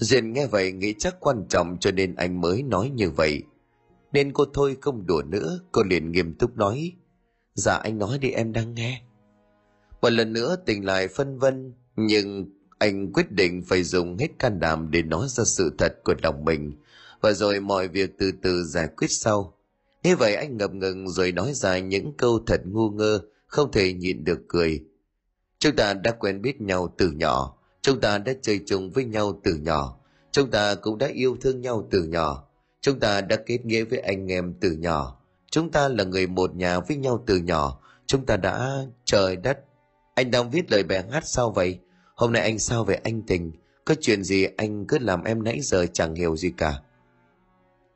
Diện nghe vậy nghĩ chắc quan trọng cho nên anh mới nói như vậy. Nên cô thôi không đùa nữa, cô liền nghiêm túc nói. Dạ anh nói đi em đang nghe. Một lần nữa tình lại phân vân, nhưng anh quyết định phải dùng hết can đảm để nói ra sự thật của lòng mình, và rồi mọi việc từ từ giải quyết sau. Như vậy anh ngập ngừng rồi nói ra những câu thật ngu ngơ, không thể nhịn được cười. Chúng ta đã quen biết nhau từ nhỏ, chúng ta đã chơi chung với nhau từ nhỏ, chúng ta cũng đã yêu thương nhau từ nhỏ, chúng ta đã kết nghĩa với anh em từ nhỏ, Chúng ta là người một nhà với nhau từ nhỏ. Chúng ta đã... Trời đất! Anh đang viết lời bài hát sao vậy? Hôm nay anh sao về anh tình? Có chuyện gì anh cứ làm em nãy giờ chẳng hiểu gì cả.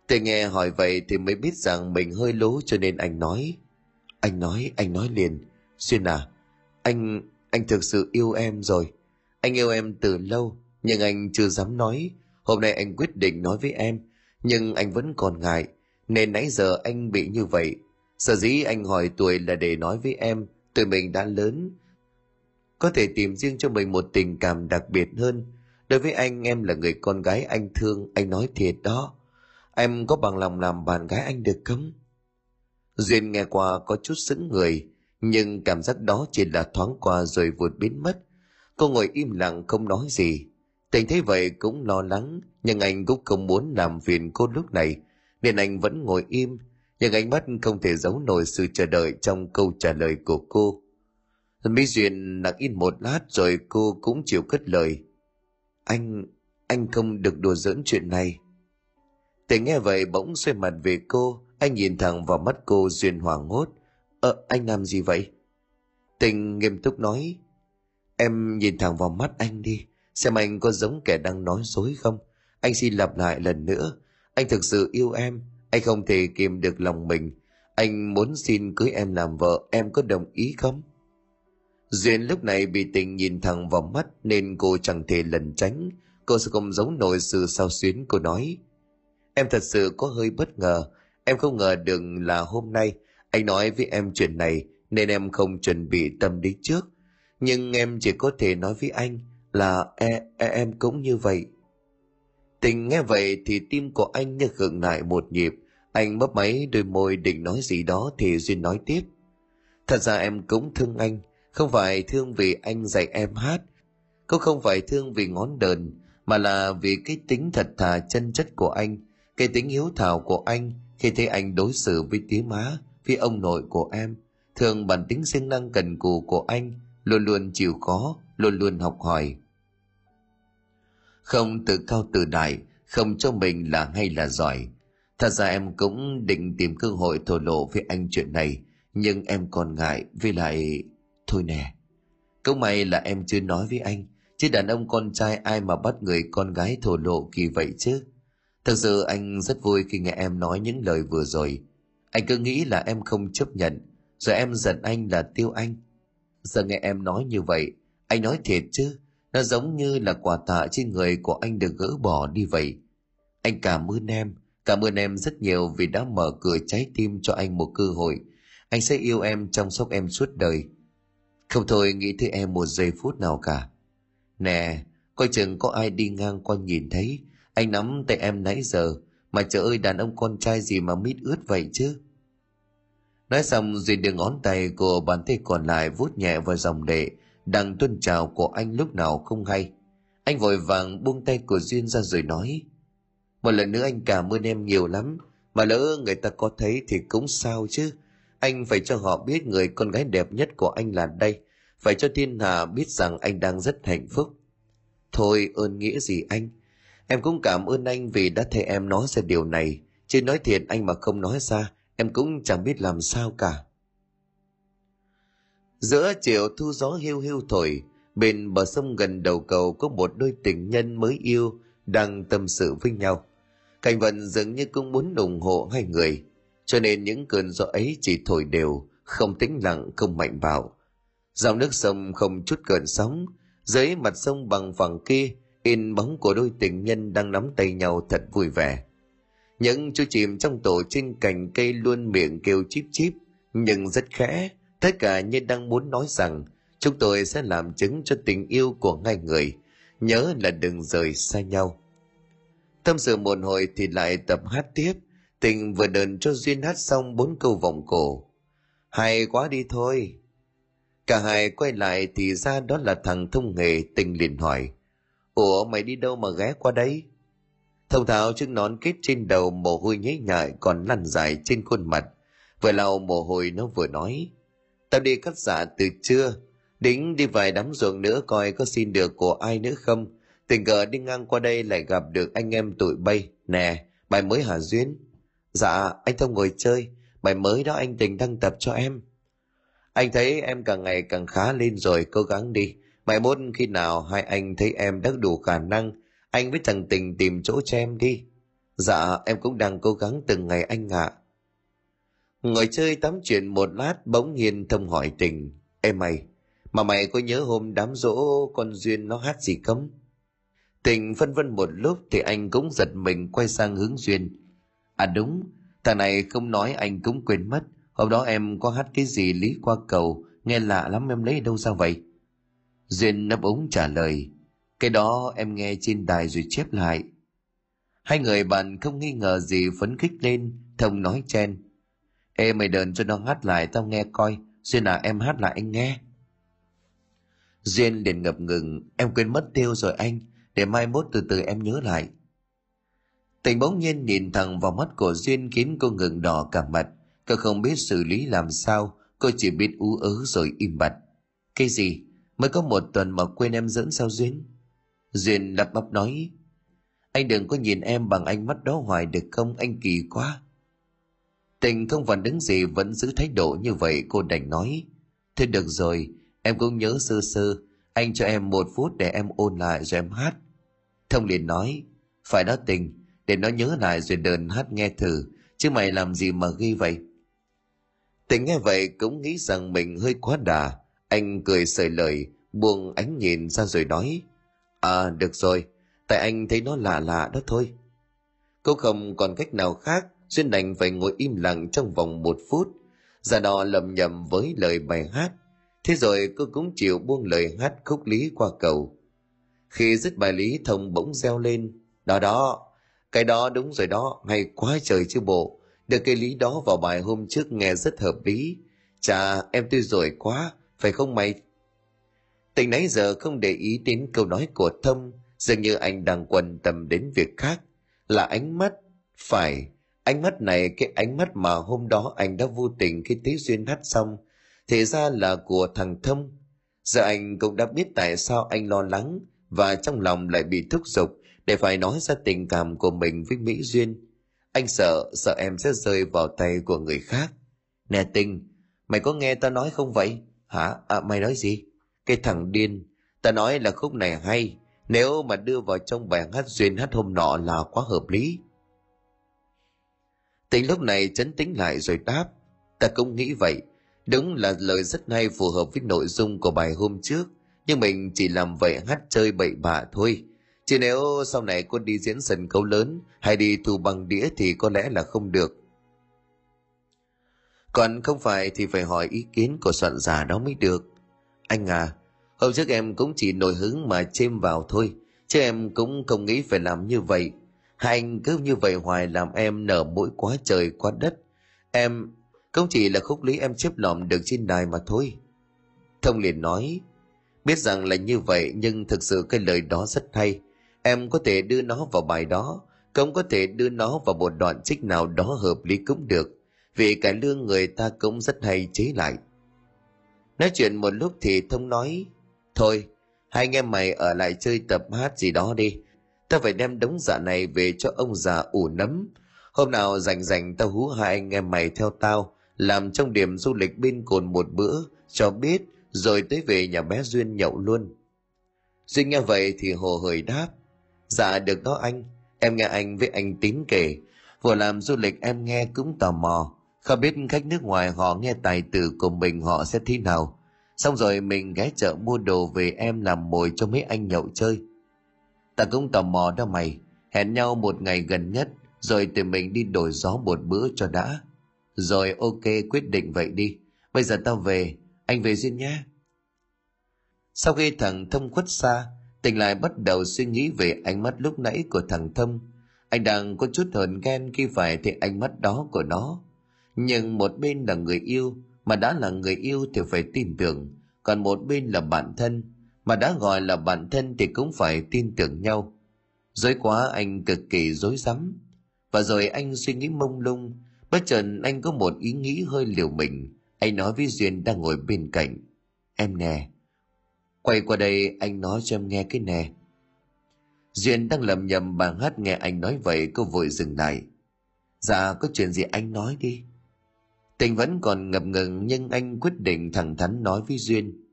Tôi nghe hỏi vậy thì mới biết rằng mình hơi lố cho nên anh nói. Anh nói, anh nói liền. Xuyên à, anh, anh thực sự yêu em rồi. Anh yêu em từ lâu, nhưng anh chưa dám nói. Hôm nay anh quyết định nói với em, nhưng anh vẫn còn ngại. Nên nãy giờ anh bị như vậy. Sở dĩ anh hỏi tuổi là để nói với em tụi mình đã lớn. Có thể tìm riêng cho mình một tình cảm đặc biệt hơn. Đối với anh em là người con gái anh thương anh nói thiệt đó. Em có bằng lòng làm bạn gái anh được không? Duyên nghe qua có chút sững người nhưng cảm giác đó chỉ là thoáng qua rồi vụt biến mất cô ngồi im lặng không nói gì. Tình thấy vậy cũng lo lắng, nhưng anh cũng không muốn làm phiền cô lúc này, nên anh vẫn ngồi im. Nhưng ánh mắt không thể giấu nổi sự chờ đợi trong câu trả lời của cô. Mỹ duyên nặng in một lát rồi cô cũng chịu cất lời. Anh anh không được đùa giỡn chuyện này. Tình nghe vậy bỗng xoay mặt về cô, anh nhìn thẳng vào mắt cô duyên hoảng hốt. Ờ anh làm gì vậy? Tình nghiêm túc nói em nhìn thẳng vào mắt anh đi xem anh có giống kẻ đang nói dối không anh xin lặp lại lần nữa anh thực sự yêu em, anh không thể kìm được lòng mình. Anh muốn xin cưới em làm vợ, em có đồng ý không? Duyên lúc này bị tình nhìn thẳng vào mắt nên cô chẳng thể lẩn tránh. Cô sẽ không giấu nổi sự sao xuyến cô nói. Em thật sự có hơi bất ngờ. Em không ngờ được là hôm nay anh nói với em chuyện này nên em không chuẩn bị tâm lý trước. Nhưng em chỉ có thể nói với anh là e, e, em cũng như vậy. Tình nghe vậy thì tim của anh như khựng lại một nhịp. Anh mấp máy đôi môi định nói gì đó thì Duyên nói tiếp. Thật ra em cũng thương anh, không phải thương vì anh dạy em hát, cũng không phải thương vì ngón đờn, mà là vì cái tính thật thà chân chất của anh, cái tính hiếu thảo của anh khi thấy anh đối xử với tía má, với ông nội của em, thường bản tính siêng năng cần cù của anh, luôn luôn chịu khó, luôn luôn học hỏi. Không tự cao tự đại không cho mình là hay là giỏi. Thật ra em cũng định tìm cơ hội thổ lộ với anh chuyện này nhưng em còn ngại Vì lại thôi nè. Cũng may là em chưa nói với anh chứ đàn ông con trai ai mà bắt người con gái thổ lộ kỳ vậy chứ? Thật sự anh rất vui khi nghe em nói những lời vừa rồi. Anh cứ nghĩ là em không chấp nhận rồi em giận anh là tiêu anh giờ nghe em nói như vậy anh nói thiệt chứ nó giống như là quà tạ trên người của anh được gỡ bỏ đi vậy. Anh cảm ơn em, cảm ơn em rất nhiều vì đã mở cửa trái tim cho anh một cơ hội. Anh sẽ yêu em chăm sóc em suốt đời. Không thôi nghĩ tới em một giây phút nào cả. Nè, coi chừng có ai đi ngang qua nhìn thấy. Anh nắm tay em nãy giờ, mà trời ơi đàn ông con trai gì mà mít ướt vậy chứ. Nói xong duy đưa ngón tay của bàn tay còn lại vuốt nhẹ vào dòng đệ đang tuân trào của anh lúc nào không hay anh vội vàng buông tay của duyên ra rồi nói một lần nữa anh cảm ơn em nhiều lắm Mà lỡ người ta có thấy thì cũng sao chứ. Anh phải cho họ biết người con gái đẹp nhất của anh là đây. Phải cho thiên hạ biết rằng anh đang rất hạnh phúc. Thôi ơn nghĩa gì anh. Em cũng cảm ơn anh vì đã thấy em nói ra điều này. Chứ nói thiệt anh mà không nói ra, em cũng chẳng biết làm sao cả. Giữa chiều thu gió hiu hiu thổi, bên bờ sông gần đầu cầu có một đôi tình nhân mới yêu đang tâm sự với nhau. Cảnh vận dường như cũng muốn ủng hộ hai người, cho nên những cơn gió ấy chỉ thổi đều, không tĩnh lặng, không mạnh bạo. Dòng nước sông không chút cơn sóng, dưới mặt sông bằng phẳng kia, in bóng của đôi tình nhân đang nắm tay nhau thật vui vẻ. Những chú chim trong tổ trên cành cây luôn miệng kêu chíp chíp, nhưng rất khẽ, tất cả như đang muốn nói rằng chúng tôi sẽ làm chứng cho tình yêu của hai người, nhớ là đừng rời xa nhau. Tâm sự một hồi thì lại tập hát tiếp, tình vừa đờn cho Duyên hát xong bốn câu vòng cổ. Hay quá đi thôi. Cả hai quay lại thì ra đó là thằng thông nghề tình liền hỏi. Ủa mày đi đâu mà ghé qua đấy? Thông thạo chiếc nón kết trên đầu mồ hôi nhễ nhại còn lăn dài trên khuôn mặt. Vừa lau mồ hôi nó vừa nói. Tao đi cắt giả từ trưa. Đính đi vài đám ruộng nữa coi có xin được của ai nữa không. Tình cờ đi ngang qua đây lại gặp được anh em tụi bay. Nè, bài mới hả Duyên? Dạ, anh Thông ngồi chơi. Bài mới đó anh Tình đăng tập cho em. Anh thấy em càng ngày càng khá lên rồi, cố gắng đi. Mai mốt khi nào hai anh thấy em đã đủ khả năng, anh với thằng Tình tìm chỗ cho em đi. Dạ, em cũng đang cố gắng từng ngày anh ạ. Ngồi chơi tắm chuyện một lát bỗng nhiên thông hỏi Tình. Em mày, mà mày có nhớ hôm đám dỗ con Duyên nó hát gì cấm? Tình phân vân một lúc thì anh cũng giật mình quay sang hướng Duyên. À đúng, thằng này không nói anh cũng quên mất. Hôm đó em có hát cái gì lý qua cầu, nghe lạ lắm em lấy đâu ra vậy? Duyên nấp ống trả lời, cái đó em nghe trên đài rồi chép lại. Hai người bạn không nghi ngờ gì phấn khích lên, thông nói chen. Ê mày đờn cho nó hát lại tao nghe coi, Duyên à em hát lại anh nghe. Duyên liền ngập ngừng, em quên mất tiêu rồi anh, để mai mốt từ từ em nhớ lại. Tình bỗng nhiên nhìn thẳng vào mắt của Duyên khiến cô ngừng đỏ cả mặt. Cô không biết xử lý làm sao, cô chỉ biết ú ớ rồi im bặt. Cái gì? Mới có một tuần mà quên em dẫn sao Duyên? Duyên lắp bắp nói. Anh đừng có nhìn em bằng ánh mắt đó hoài được không? Anh kỳ quá. Tình không phản ứng gì vẫn giữ thái độ như vậy cô đành nói. thế được rồi, em cũng nhớ sơ sơ. Anh cho em một phút để em ôn lại rồi em hát. Thông liền nói. Phải đó tình, để nó nhớ lại rồi đờn hát nghe thử. Chứ mày làm gì mà ghi vậy? Tình nghe vậy cũng nghĩ rằng mình hơi quá đà. Anh cười sợi lời, buông ánh nhìn ra rồi nói. À, được rồi, tại anh thấy nó lạ lạ đó thôi. Cô không còn cách nào khác, Duyên đành phải ngồi im lặng trong vòng một phút, ra đò lầm nhầm với lời bài hát. Thế rồi cô cũng chịu buông lời hát khúc lý qua cầu. Khi dứt bài lý thông bỗng reo lên, đó đó, cái đó đúng rồi đó, hay quá trời chứ bộ. Được cái lý đó vào bài hôm trước nghe rất hợp lý. Chà, em tôi rồi quá, phải không mày? Tình nãy giờ không để ý đến câu nói của Thông, dường như anh đang quan tâm đến việc khác, là ánh mắt, phải, ánh mắt này cái ánh mắt mà hôm đó anh đã vô tình khi tí duyên hát xong, thì ra là của thằng Thông. Giờ anh cũng đã biết tại sao anh lo lắng và trong lòng lại bị thúc giục để phải nói ra tình cảm của mình với Mỹ Duyên. Anh sợ, sợ em sẽ rơi vào tay của người khác. Nè tình, mày có nghe tao nói không vậy? Hả? À, mày nói gì? Cái thằng điên. Ta nói là khúc này hay. Nếu mà đưa vào trong bài hát Duyên hát hôm nọ là quá hợp lý. Tình lúc này chấn tĩnh lại rồi đáp. Ta cũng nghĩ vậy. Đúng là lời rất hay phù hợp với nội dung của bài hôm trước. Nhưng mình chỉ làm vậy hát chơi bậy bạ thôi Chứ nếu sau này cô đi diễn sân khấu lớn hay đi thu bằng đĩa thì có lẽ là không được. Còn không phải thì phải hỏi ý kiến của soạn giả đó mới được. Anh à, hôm trước em cũng chỉ nổi hứng mà chêm vào thôi, chứ em cũng không nghĩ phải làm như vậy. Hai anh cứ như vậy hoài làm em nở mũi quá trời quá đất. Em cũng chỉ là khúc lý em chép lòm được trên đài mà thôi. Thông liền nói, biết rằng là như vậy nhưng thực sự cái lời đó rất hay em có thể đưa nó vào bài đó cũng có thể đưa nó vào một đoạn trích nào đó hợp lý cũng được vì cái lương người ta cũng rất hay chế lại nói chuyện một lúc thì thông nói, thôi, hai anh em mày ở lại chơi tập hát gì đó đi. Tao phải đem đống giả này về cho ông già ủ nấm. Hôm nào rảnh rảnh tao hú hai anh em mày theo tao, làm trong điểm du lịch bên cồn một bữa, cho biết, rồi tới về nhà bé duyên nhậu luôn. Duyên nghe vậy thì hồ hởi đáp dạ được đó anh. Em nghe anh với anh tín kể. Vừa làm du lịch em nghe cũng tò mò không biết khách nước ngoài họ nghe tài tử của mình họ sẽ thế nào. Xong rồi mình ghé chợ mua đồ về em làm mồi cho mấy anh nhậu chơi. Ta cũng tò mò đó mày. Hẹn nhau một ngày gần nhất, rồi tụi mình đi đổi gió một bữa cho đã. Rồi ok, quyết định vậy đi. Bây giờ tao về, anh về duyên nhé. Sau khi thằng thông khuất xa, tỉnh lại bắt đầu suy nghĩ về ánh mắt lúc nãy của thằng thông. Anh đang có chút hờn ghen khi phải thấy ánh mắt đó của nó nhưng một bên là người yêu, mà đã là người yêu thì phải tin tưởng. Còn một bên là bạn thân, mà đã gọi là bạn thân thì cũng phải tin tưởng nhau. Dối quá anh cực kỳ dối rắm. Và rồi anh suy nghĩ mông lung, bất chợt anh có một ý nghĩ hơi liều mình. Anh nói với duyên đang ngồi bên cạnh. Em nè, quay qua đây anh nói cho em nghe cái nè. Duyên đang lầm nhầm bà hát nghe anh nói vậy cô vội dừng lại. Dạ có chuyện gì anh nói đi tình vẫn còn ngập ngừng nhưng anh quyết định thẳng thắn nói với duyên.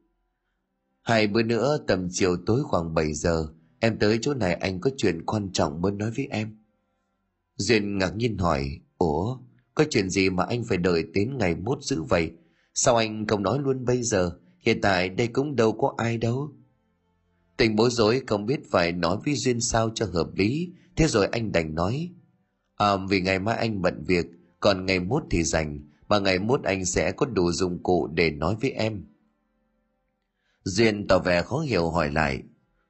Hai bữa nữa tầm chiều tối khoảng 7 giờ em tới chỗ này anh có chuyện quan trọng muốn nói với em. Duyên ngạc nhiên hỏi ủa có chuyện gì mà anh phải đợi đến ngày mốt giữ vậy? Sao anh không nói luôn bây giờ? Hiện tại đây cũng đâu có ai đâu. Tình bối rối không biết phải nói với duyên sao cho hợp lý thế rồi anh đành nói à, vì ngày mai anh bận việc còn ngày mốt thì rảnh mà ngày mốt anh sẽ có đủ dụng cụ để nói với em. Duyên tỏ vẻ khó hiểu hỏi lại.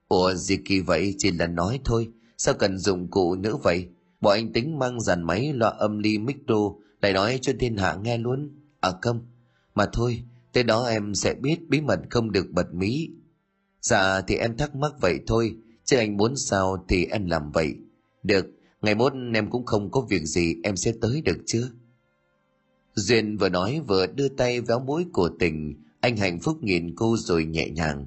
Ủa, gì kỳ vậy? Chỉ là nói thôi. Sao cần dụng cụ nữa vậy? Bọn anh tính mang dàn máy loa âm ly micro, lại nói cho thiên hạ nghe luôn. À không. Mà thôi, tới đó em sẽ biết bí mật không được bật mí. Dạ thì em thắc mắc vậy thôi. Chứ anh muốn sao thì em làm vậy. Được, ngày mốt em cũng không có việc gì, em sẽ tới được chưa duyên vừa nói vừa đưa tay véo mũi của tình. Anh hạnh phúc nhìn cô rồi nhẹ nhàng.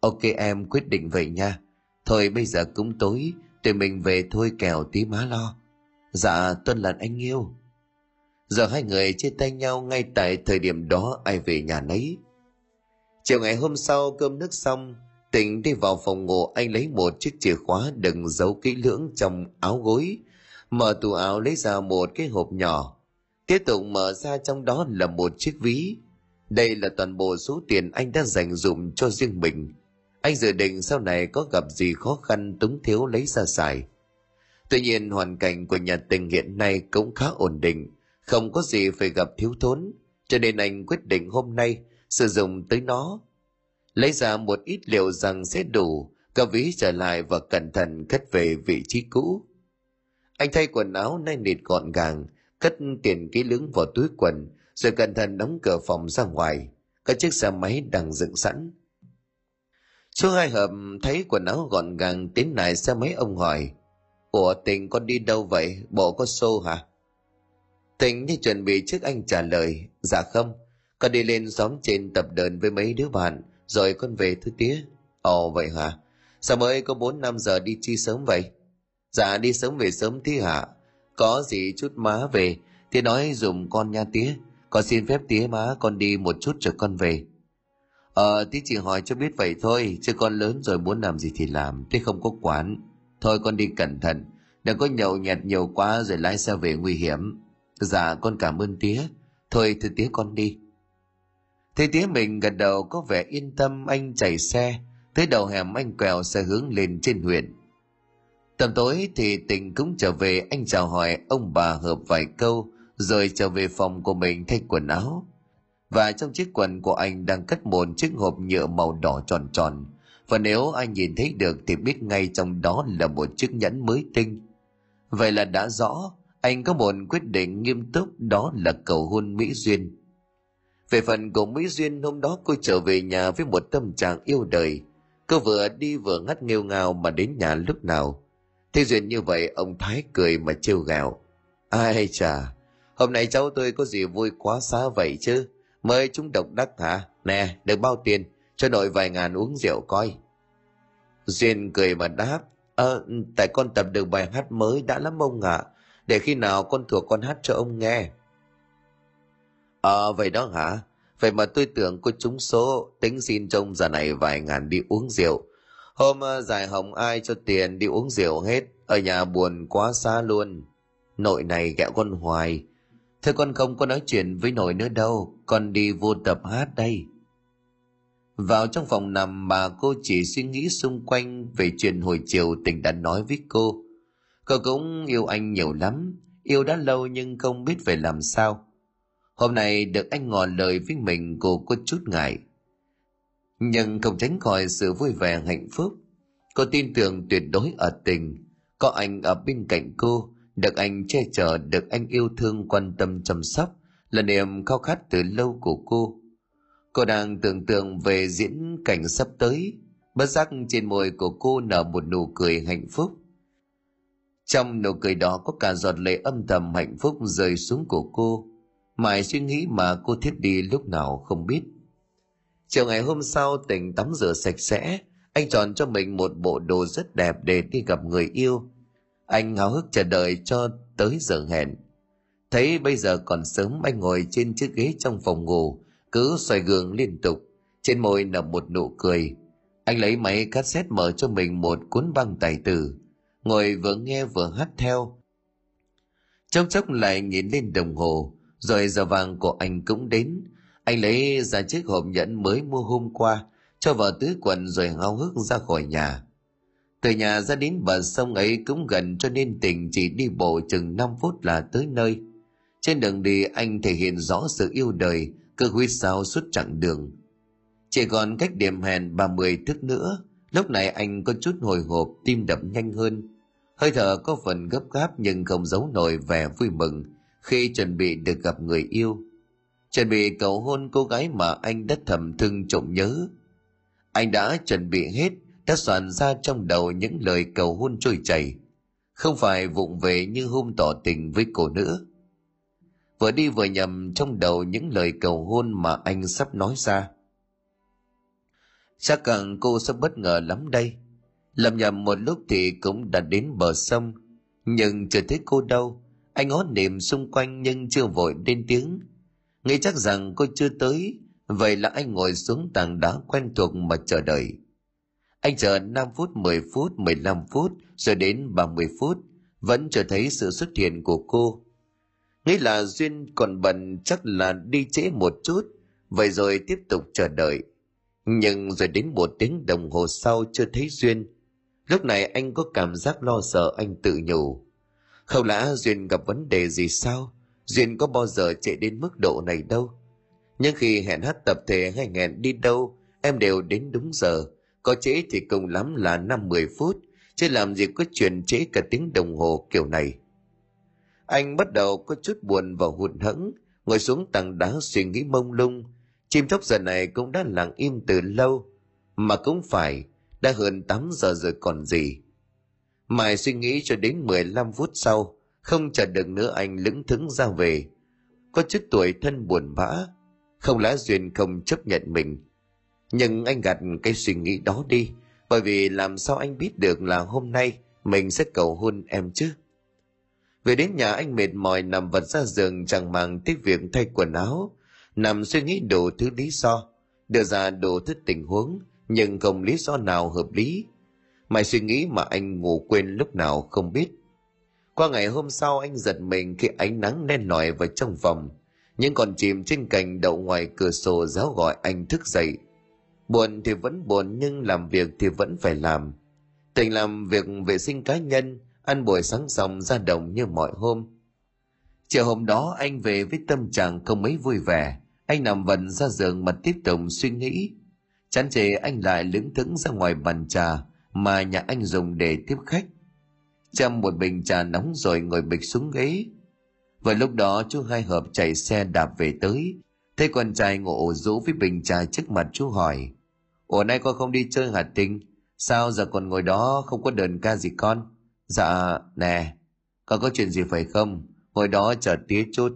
Ok em, quyết định vậy nha. Thôi bây giờ cũng tối, tụi mình về thôi kèo tí má lo. Dạ tuân lận anh yêu. Giờ hai người chia tay nhau ngay tại thời điểm đó ai về nhà nấy. Chiều ngày hôm sau cơm nước xong tỉnh đi vào phòng ngủ, anh lấy một chiếc chìa khóa đựng giấu kỹ lưỡng trong áo gối. Mở tủ áo lấy ra một cái hộp nhỏ tiếp tục mở ra trong đó là một chiếc ví. Đây là toàn bộ số tiền anh đã dành dụm cho riêng mình. Anh dự định sau này có gặp gì khó khăn túng thiếu lấy ra xài. Tuy nhiên, hoàn cảnh của nhà tình hiện nay cũng khá ổn định. Không có gì phải gặp thiếu thốn. Cho nên anh quyết định hôm nay sử dụng tới nó. Lấy ra một ít liệu rằng sẽ đủ. Cả ví trở lại và cẩn thận cất về vị trí cũ. Anh thay quần áo nay nịt gọn gàng cất tiền kỹ lưỡng vào túi quần, rồi cẩn thận đóng cửa phòng ra ngoài. Các chiếc xe máy đang dựng sẵn. Chú hai hợp thấy quần áo gọn gàng tiến lại xe máy, ông hỏi, ủa, tình con đi đâu vậy? Bộ có xô hả? Tình như chuẩn bị trước anh trả lời dạ không, con đi lên xóm trên tập đờn với mấy đứa bạn, rồi con về thứ tía. Ồ, vậy hả? Sao mới có bốn năm giờ đi chi sớm vậy? Dạ đi sớm về sớm thế hả? Có gì chút má về, thì nói dùm con nha tía. Con xin phép tía má, con đi một chút rồi con về. Ờ tí chỉ hỏi cho biết vậy thôi, chứ con lớn rồi muốn làm gì thì làm tía không có quán. Thôi con đi cẩn thận, đừng có nhậu nhẹt nhiều quá rồi lái xe về nguy hiểm. Dạ con cảm ơn tía. Thôi, thưa tía con đi. Thấy tía mình gật đầu có vẻ yên tâm, anh chạy xe. Tới đầu hẻm, anh quẹo xe hướng lên trên huyện tầm tối thì tình cũng trở về, anh chào hỏi ông bà hợp vài câu, rồi trở về phòng của mình thay quần áo. Và trong chiếc quần của anh đang cất một chiếc hộp nhựa màu đỏ tròn tròn. Và nếu anh nhìn thấy được thì biết ngay trong đó là một chiếc nhẫn mới tinh. Vậy là đã rõ, anh có một quyết định nghiêm túc, đó là cầu hôn mỹ duyên. Về phần của mỹ duyên, hôm đó cô trở về nhà với một tâm trạng yêu đời. Cô vừa đi vừa ngắt nghêu ngào mà đến nhà lúc nào. Thế duyên như vậy ông Thái cười mà trêu gào. Ai chà, hôm nay cháu tôi có gì vui quá xá vậy chứ. Mời chúng độc đắc hả? Nè, được bao tiền, cho nội vài ngàn uống rượu coi. Duyên cười mà đáp. Ờ, tại con tập được bài hát mới đã lắm ông ạ. À. Để khi nào con thuộc con hát cho ông nghe. Ờ, vậy đó hả? Vậy mà tôi tưởng cô trúng số, tính xin trông giờ này vài ngàn đi uống rượu. Hôm ờ, giải hồng ai cho tiền đi uống rượu hết, ở nhà buồn quá xa luôn. Nội này ghẹo con hoài. Thế con không có nói chuyện với nội nữa đâu, con đi vô tập hát đây. Vào trong phòng nằm bà cô chỉ suy nghĩ xung quanh về chuyện hồi chiều tình đã nói với cô. Cô cũng yêu anh nhiều lắm, yêu đã lâu nhưng không biết phải làm sao. Hôm nay được anh ngỏ lời với mình cô có chút ngại. Nhưng không tránh khỏi sự vui vẻ hạnh phúc. Cô tin tưởng tuyệt đối ở tình. Có anh ở bên cạnh cô, được anh che chở, được anh yêu thương quan tâm chăm sóc là niềm khao khát từ lâu của cô. Cô đang tưởng tượng về diễn cảnh sắp tới, bất giác trên môi của cô nở một nụ cười hạnh phúc. Trong nụ cười đó có cả giọt lệ âm thầm hạnh phúc rơi xuống của cô. Mãi suy nghĩ mà cô thiết đi lúc nào không biết. Chiều ngày hôm sau tỉnh tắm rửa sạch sẽ, anh chọn cho mình một bộ đồ rất đẹp để đi gặp người yêu. Anh háo hức chờ đợi cho tới giờ hẹn. Thấy bây giờ còn sớm anh ngồi trên chiếc ghế trong phòng ngủ, cứ xoay gương liên tục, trên môi nở một nụ cười. Anh lấy máy cassette mở cho mình một cuốn băng tài tử, ngồi vừa nghe vừa hát theo. Trong chốc lại nhìn lên đồng hồ, rồi giờ vàng của anh cũng đến. Anh lấy ra chiếc hộp nhẫn mới mua hôm qua, cho vào túi quần rồi háo hức ra khỏi nhà. Từ nhà ra đến bờ sông ấy cũng gần cho nên tình chỉ đi bộ chừng 5 phút là tới nơi. Trên đường đi anh thể hiện rõ sự yêu đời, cứ huy sao suốt chặng đường. Chỉ còn cách điểm hẹn 30 thức nữa, lúc này anh có chút hồi hộp, tim đập nhanh hơn. Hơi thở có phần gấp gáp nhưng không giấu nổi vẻ vui mừng khi chuẩn bị được gặp người yêu. Chuẩn bị cầu hôn cô gái mà anh đã thầm thương trộm nhớ. Anh đã chuẩn bị hết, đã soạn ra trong đầu những lời cầu hôn trôi chảy. Không phải vụng về như hôm tỏ tình với cô nữa. Vừa đi vừa nhầm trong đầu những lời cầu hôn mà anh sắp nói ra. Chắc rằng cô sẽ bất ngờ lắm đây. Lầm nhầm một lúc thì cũng đã đến bờ sông, nhưng chưa thấy cô đâu anh ngó niệm xung quanh nhưng chưa vội lên tiếng. Nghĩ chắc rằng cô chưa tới, vậy là anh ngồi xuống tảng đá quen thuộc mà chờ đợi. Anh chờ 5 phút, 10 phút, 15 phút, rồi đến 30 phút, vẫn chưa thấy sự xuất hiện của cô. Nghĩ là Duyên còn bận chắc là đi trễ một chút, vậy rồi tiếp tục chờ đợi. Nhưng rồi đến một tiếng đồng hồ sau chưa thấy Duyên. Lúc này anh có cảm giác lo sợ anh tự nhủ. Không lẽ Duyên gặp vấn đề gì sao? Duyên có bao giờ chạy đến mức độ này đâu. Nhưng khi hẹn hát tập thể hay hẹn đi đâu, em đều đến đúng giờ. Có trễ thì cùng lắm là năm mười phút, chứ làm gì có chuyện trễ cả tiếng đồng hồ kiểu này. Anh bắt đầu có chút buồn và hụt hẫng, ngồi xuống tảng đá suy nghĩ mông lung. Chim chóc giờ này cũng đã lặng im từ lâu, mà cũng phải, đã hơn 8 giờ rồi còn gì. Mãi suy nghĩ cho đến 15 phút sau, không chờ được nữa anh lững thững ra về. Có chút tuổi thân buồn bã, không lẽ Duyên không chấp nhận mình. Nhưng anh gạt cái suy nghĩ đó đi, bởi vì làm sao anh biết được là hôm nay mình sẽ cầu hôn em chứ? Về đến nhà anh mệt mỏi nằm vật ra giường chẳng màng tới việc thay quần áo, nằm suy nghĩ đủ thứ lý do, đưa ra đủ thứ tình huống, nhưng không lý do nào hợp lý Mày suy nghĩ mà anh ngủ quên lúc nào không biết. Qua ngày hôm sau anh giật mình khi ánh nắng đen lỏi vào trong phòng. Những con chim trên cành đậu ngoài cửa sổ giáo gọi anh thức dậy. Buồn thì vẫn buồn nhưng làm việc thì vẫn phải làm. tình làm việc vệ sinh cá nhân, ăn buổi sáng xong ra đồng như mọi hôm. Chiều hôm đó anh về với tâm trạng không mấy vui vẻ. Anh nằm vần ra giường mà tiếp tục suy nghĩ. Chán chề anh lại lững thững ra ngoài bàn trà, mà nhà anh dùng để tiếp khách châm một bình trà nóng rồi ngồi bịch xuống ghế. Vừa lúc đó chú hai hợp chạy xe đạp về tới. Thấy con trai ngộ rũ với bình trà trước mặt chú hỏi. Ủa nay con không đi chơi hà Tinh? Sao giờ còn ngồi đó không có đờn ca gì con? Dạ, nè, con có chuyện gì phải không? Ngồi đó chờ tía chút.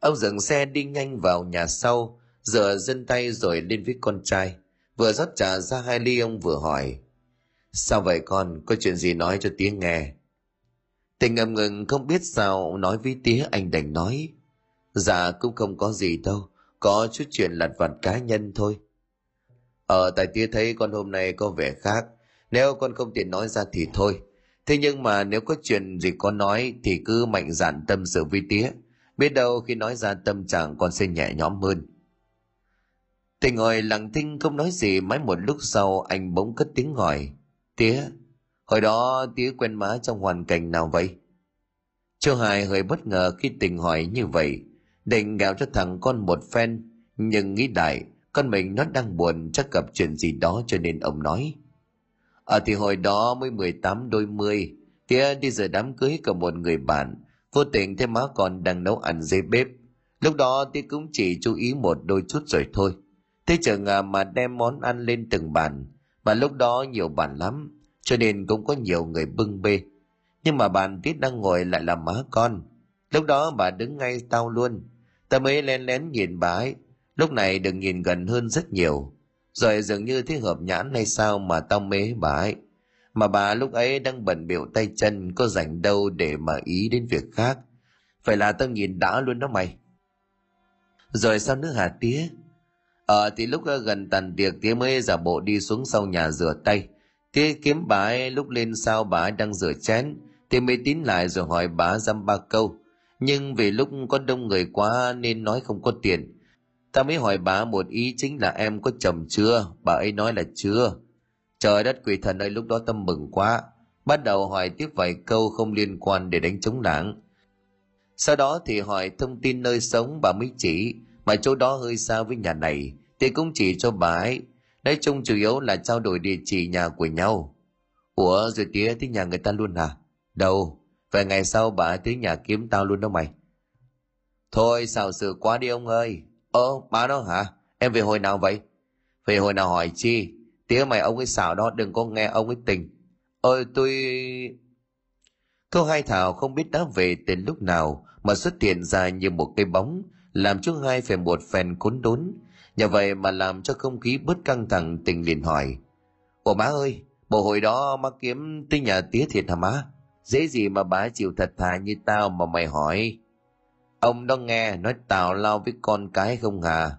Ông dừng xe đi nhanh vào nhà sau, rửa dân tay rồi lên với con trai. Vừa rót trà ra hai ly ông vừa hỏi. Sao vậy con, có chuyện gì nói cho tía nghe? Tình ngầm ngừng không biết sao nói với tía anh đành nói. Dạ cũng không có gì đâu, có chút chuyện lặt vặt cá nhân thôi. Ờ, tại tía thấy con hôm nay có vẻ khác, nếu con không tiện nói ra thì thôi. Thế nhưng mà nếu có chuyện gì con nói thì cứ mạnh dạn tâm sự với tía. Biết đâu khi nói ra tâm trạng con sẽ nhẹ nhõm hơn. Tình ngồi lặng thinh không nói gì mãi một lúc sau anh bỗng cất tiếng hỏi. Tía, hồi đó tía quen má trong hoàn cảnh nào vậy? Châu Hải hơi bất ngờ khi tình hỏi như vậy, định gào cho thằng con một phen, nhưng nghĩ đại, con mình nó đang buồn chắc gặp chuyện gì đó cho nên ông nói. Ở à, thì hồi đó mới 18 đôi mươi, tía đi giờ đám cưới của một người bạn, vô tình thấy má còn đang nấu ăn dưới bếp. Lúc đó tía cũng chỉ chú ý một đôi chút rồi thôi. Thế chừng ngà mà đem món ăn lên từng bàn, và lúc đó nhiều bàn lắm, cho nên cũng có nhiều người bưng bê. Nhưng mà bàn tiết đang ngồi lại là má con. Lúc đó bà đứng ngay tao luôn. Ta mới len lén nhìn bà ấy. Lúc này đừng nhìn gần hơn rất nhiều. Rồi dường như thế hợp nhãn hay sao mà tao mê bà ấy. Mà bà lúc ấy đang bận biểu tay chân có rảnh đâu để mà ý đến việc khác. Phải là tao nhìn đã luôn đó mày. Rồi sao nữa hả tía? Ờ thì lúc gần tàn tiệc tía mới giả bộ đi xuống sau nhà rửa tay. Tía kiếm bà ấy lúc lên sau bà ấy đang rửa chén. Thì mới tín lại rồi hỏi bà dăm ba câu. Nhưng vì lúc có đông người quá nên nói không có tiền. Ta mới hỏi bà một ý chính là em có chồng chưa? Bà ấy nói là chưa. Trời đất quỷ thần ơi lúc đó tâm mừng quá. Bắt đầu hỏi tiếp vài câu không liên quan để đánh chống đảng Sau đó thì hỏi thông tin nơi sống bà mới chỉ, mà chỗ đó hơi xa với nhà này, thì cũng chỉ cho bà ấy. Nói chung chủ yếu là trao đổi địa chỉ nhà của nhau. Ủa rồi tía tới nhà người ta luôn à? Đâu, vài ngày sau bà tới nhà kiếm tao luôn đó mày. Thôi xào sự quá đi ông ơi. Ơ, bà đó hả? Em về hồi nào vậy? Về hồi nào hỏi chi? Tía mày ông ấy xào đó đừng có nghe ông ấy tình. Ơi tôi... Câu hai Thảo không biết đã về từ lúc nào mà xuất hiện ra như một cây bóng, làm chú hai phải một phen khốn đốn. Nhờ vậy mà làm cho không khí bớt căng thẳng tình liền hỏi. Ủa má ơi, bộ hồi đó má kiếm tới nhà tía thiệt hả má? Dễ gì mà bá chịu thật thà như tao mà mày hỏi. Ông đó nghe nói tào lao với con cái không hả?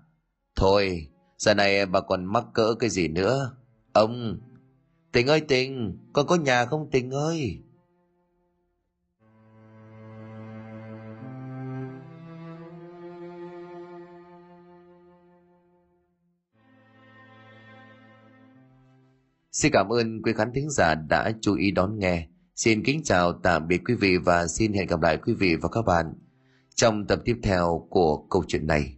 Thôi, giờ này bà còn mắc cỡ cái gì nữa? Ông, tình ơi tình, con có nhà không tình ơi? Xin cảm ơn quý khán thính giả đã chú ý đón nghe. Xin kính chào, tạm biệt quý vị và xin hẹn gặp lại quý vị và các bạn trong tập tiếp theo của câu chuyện này.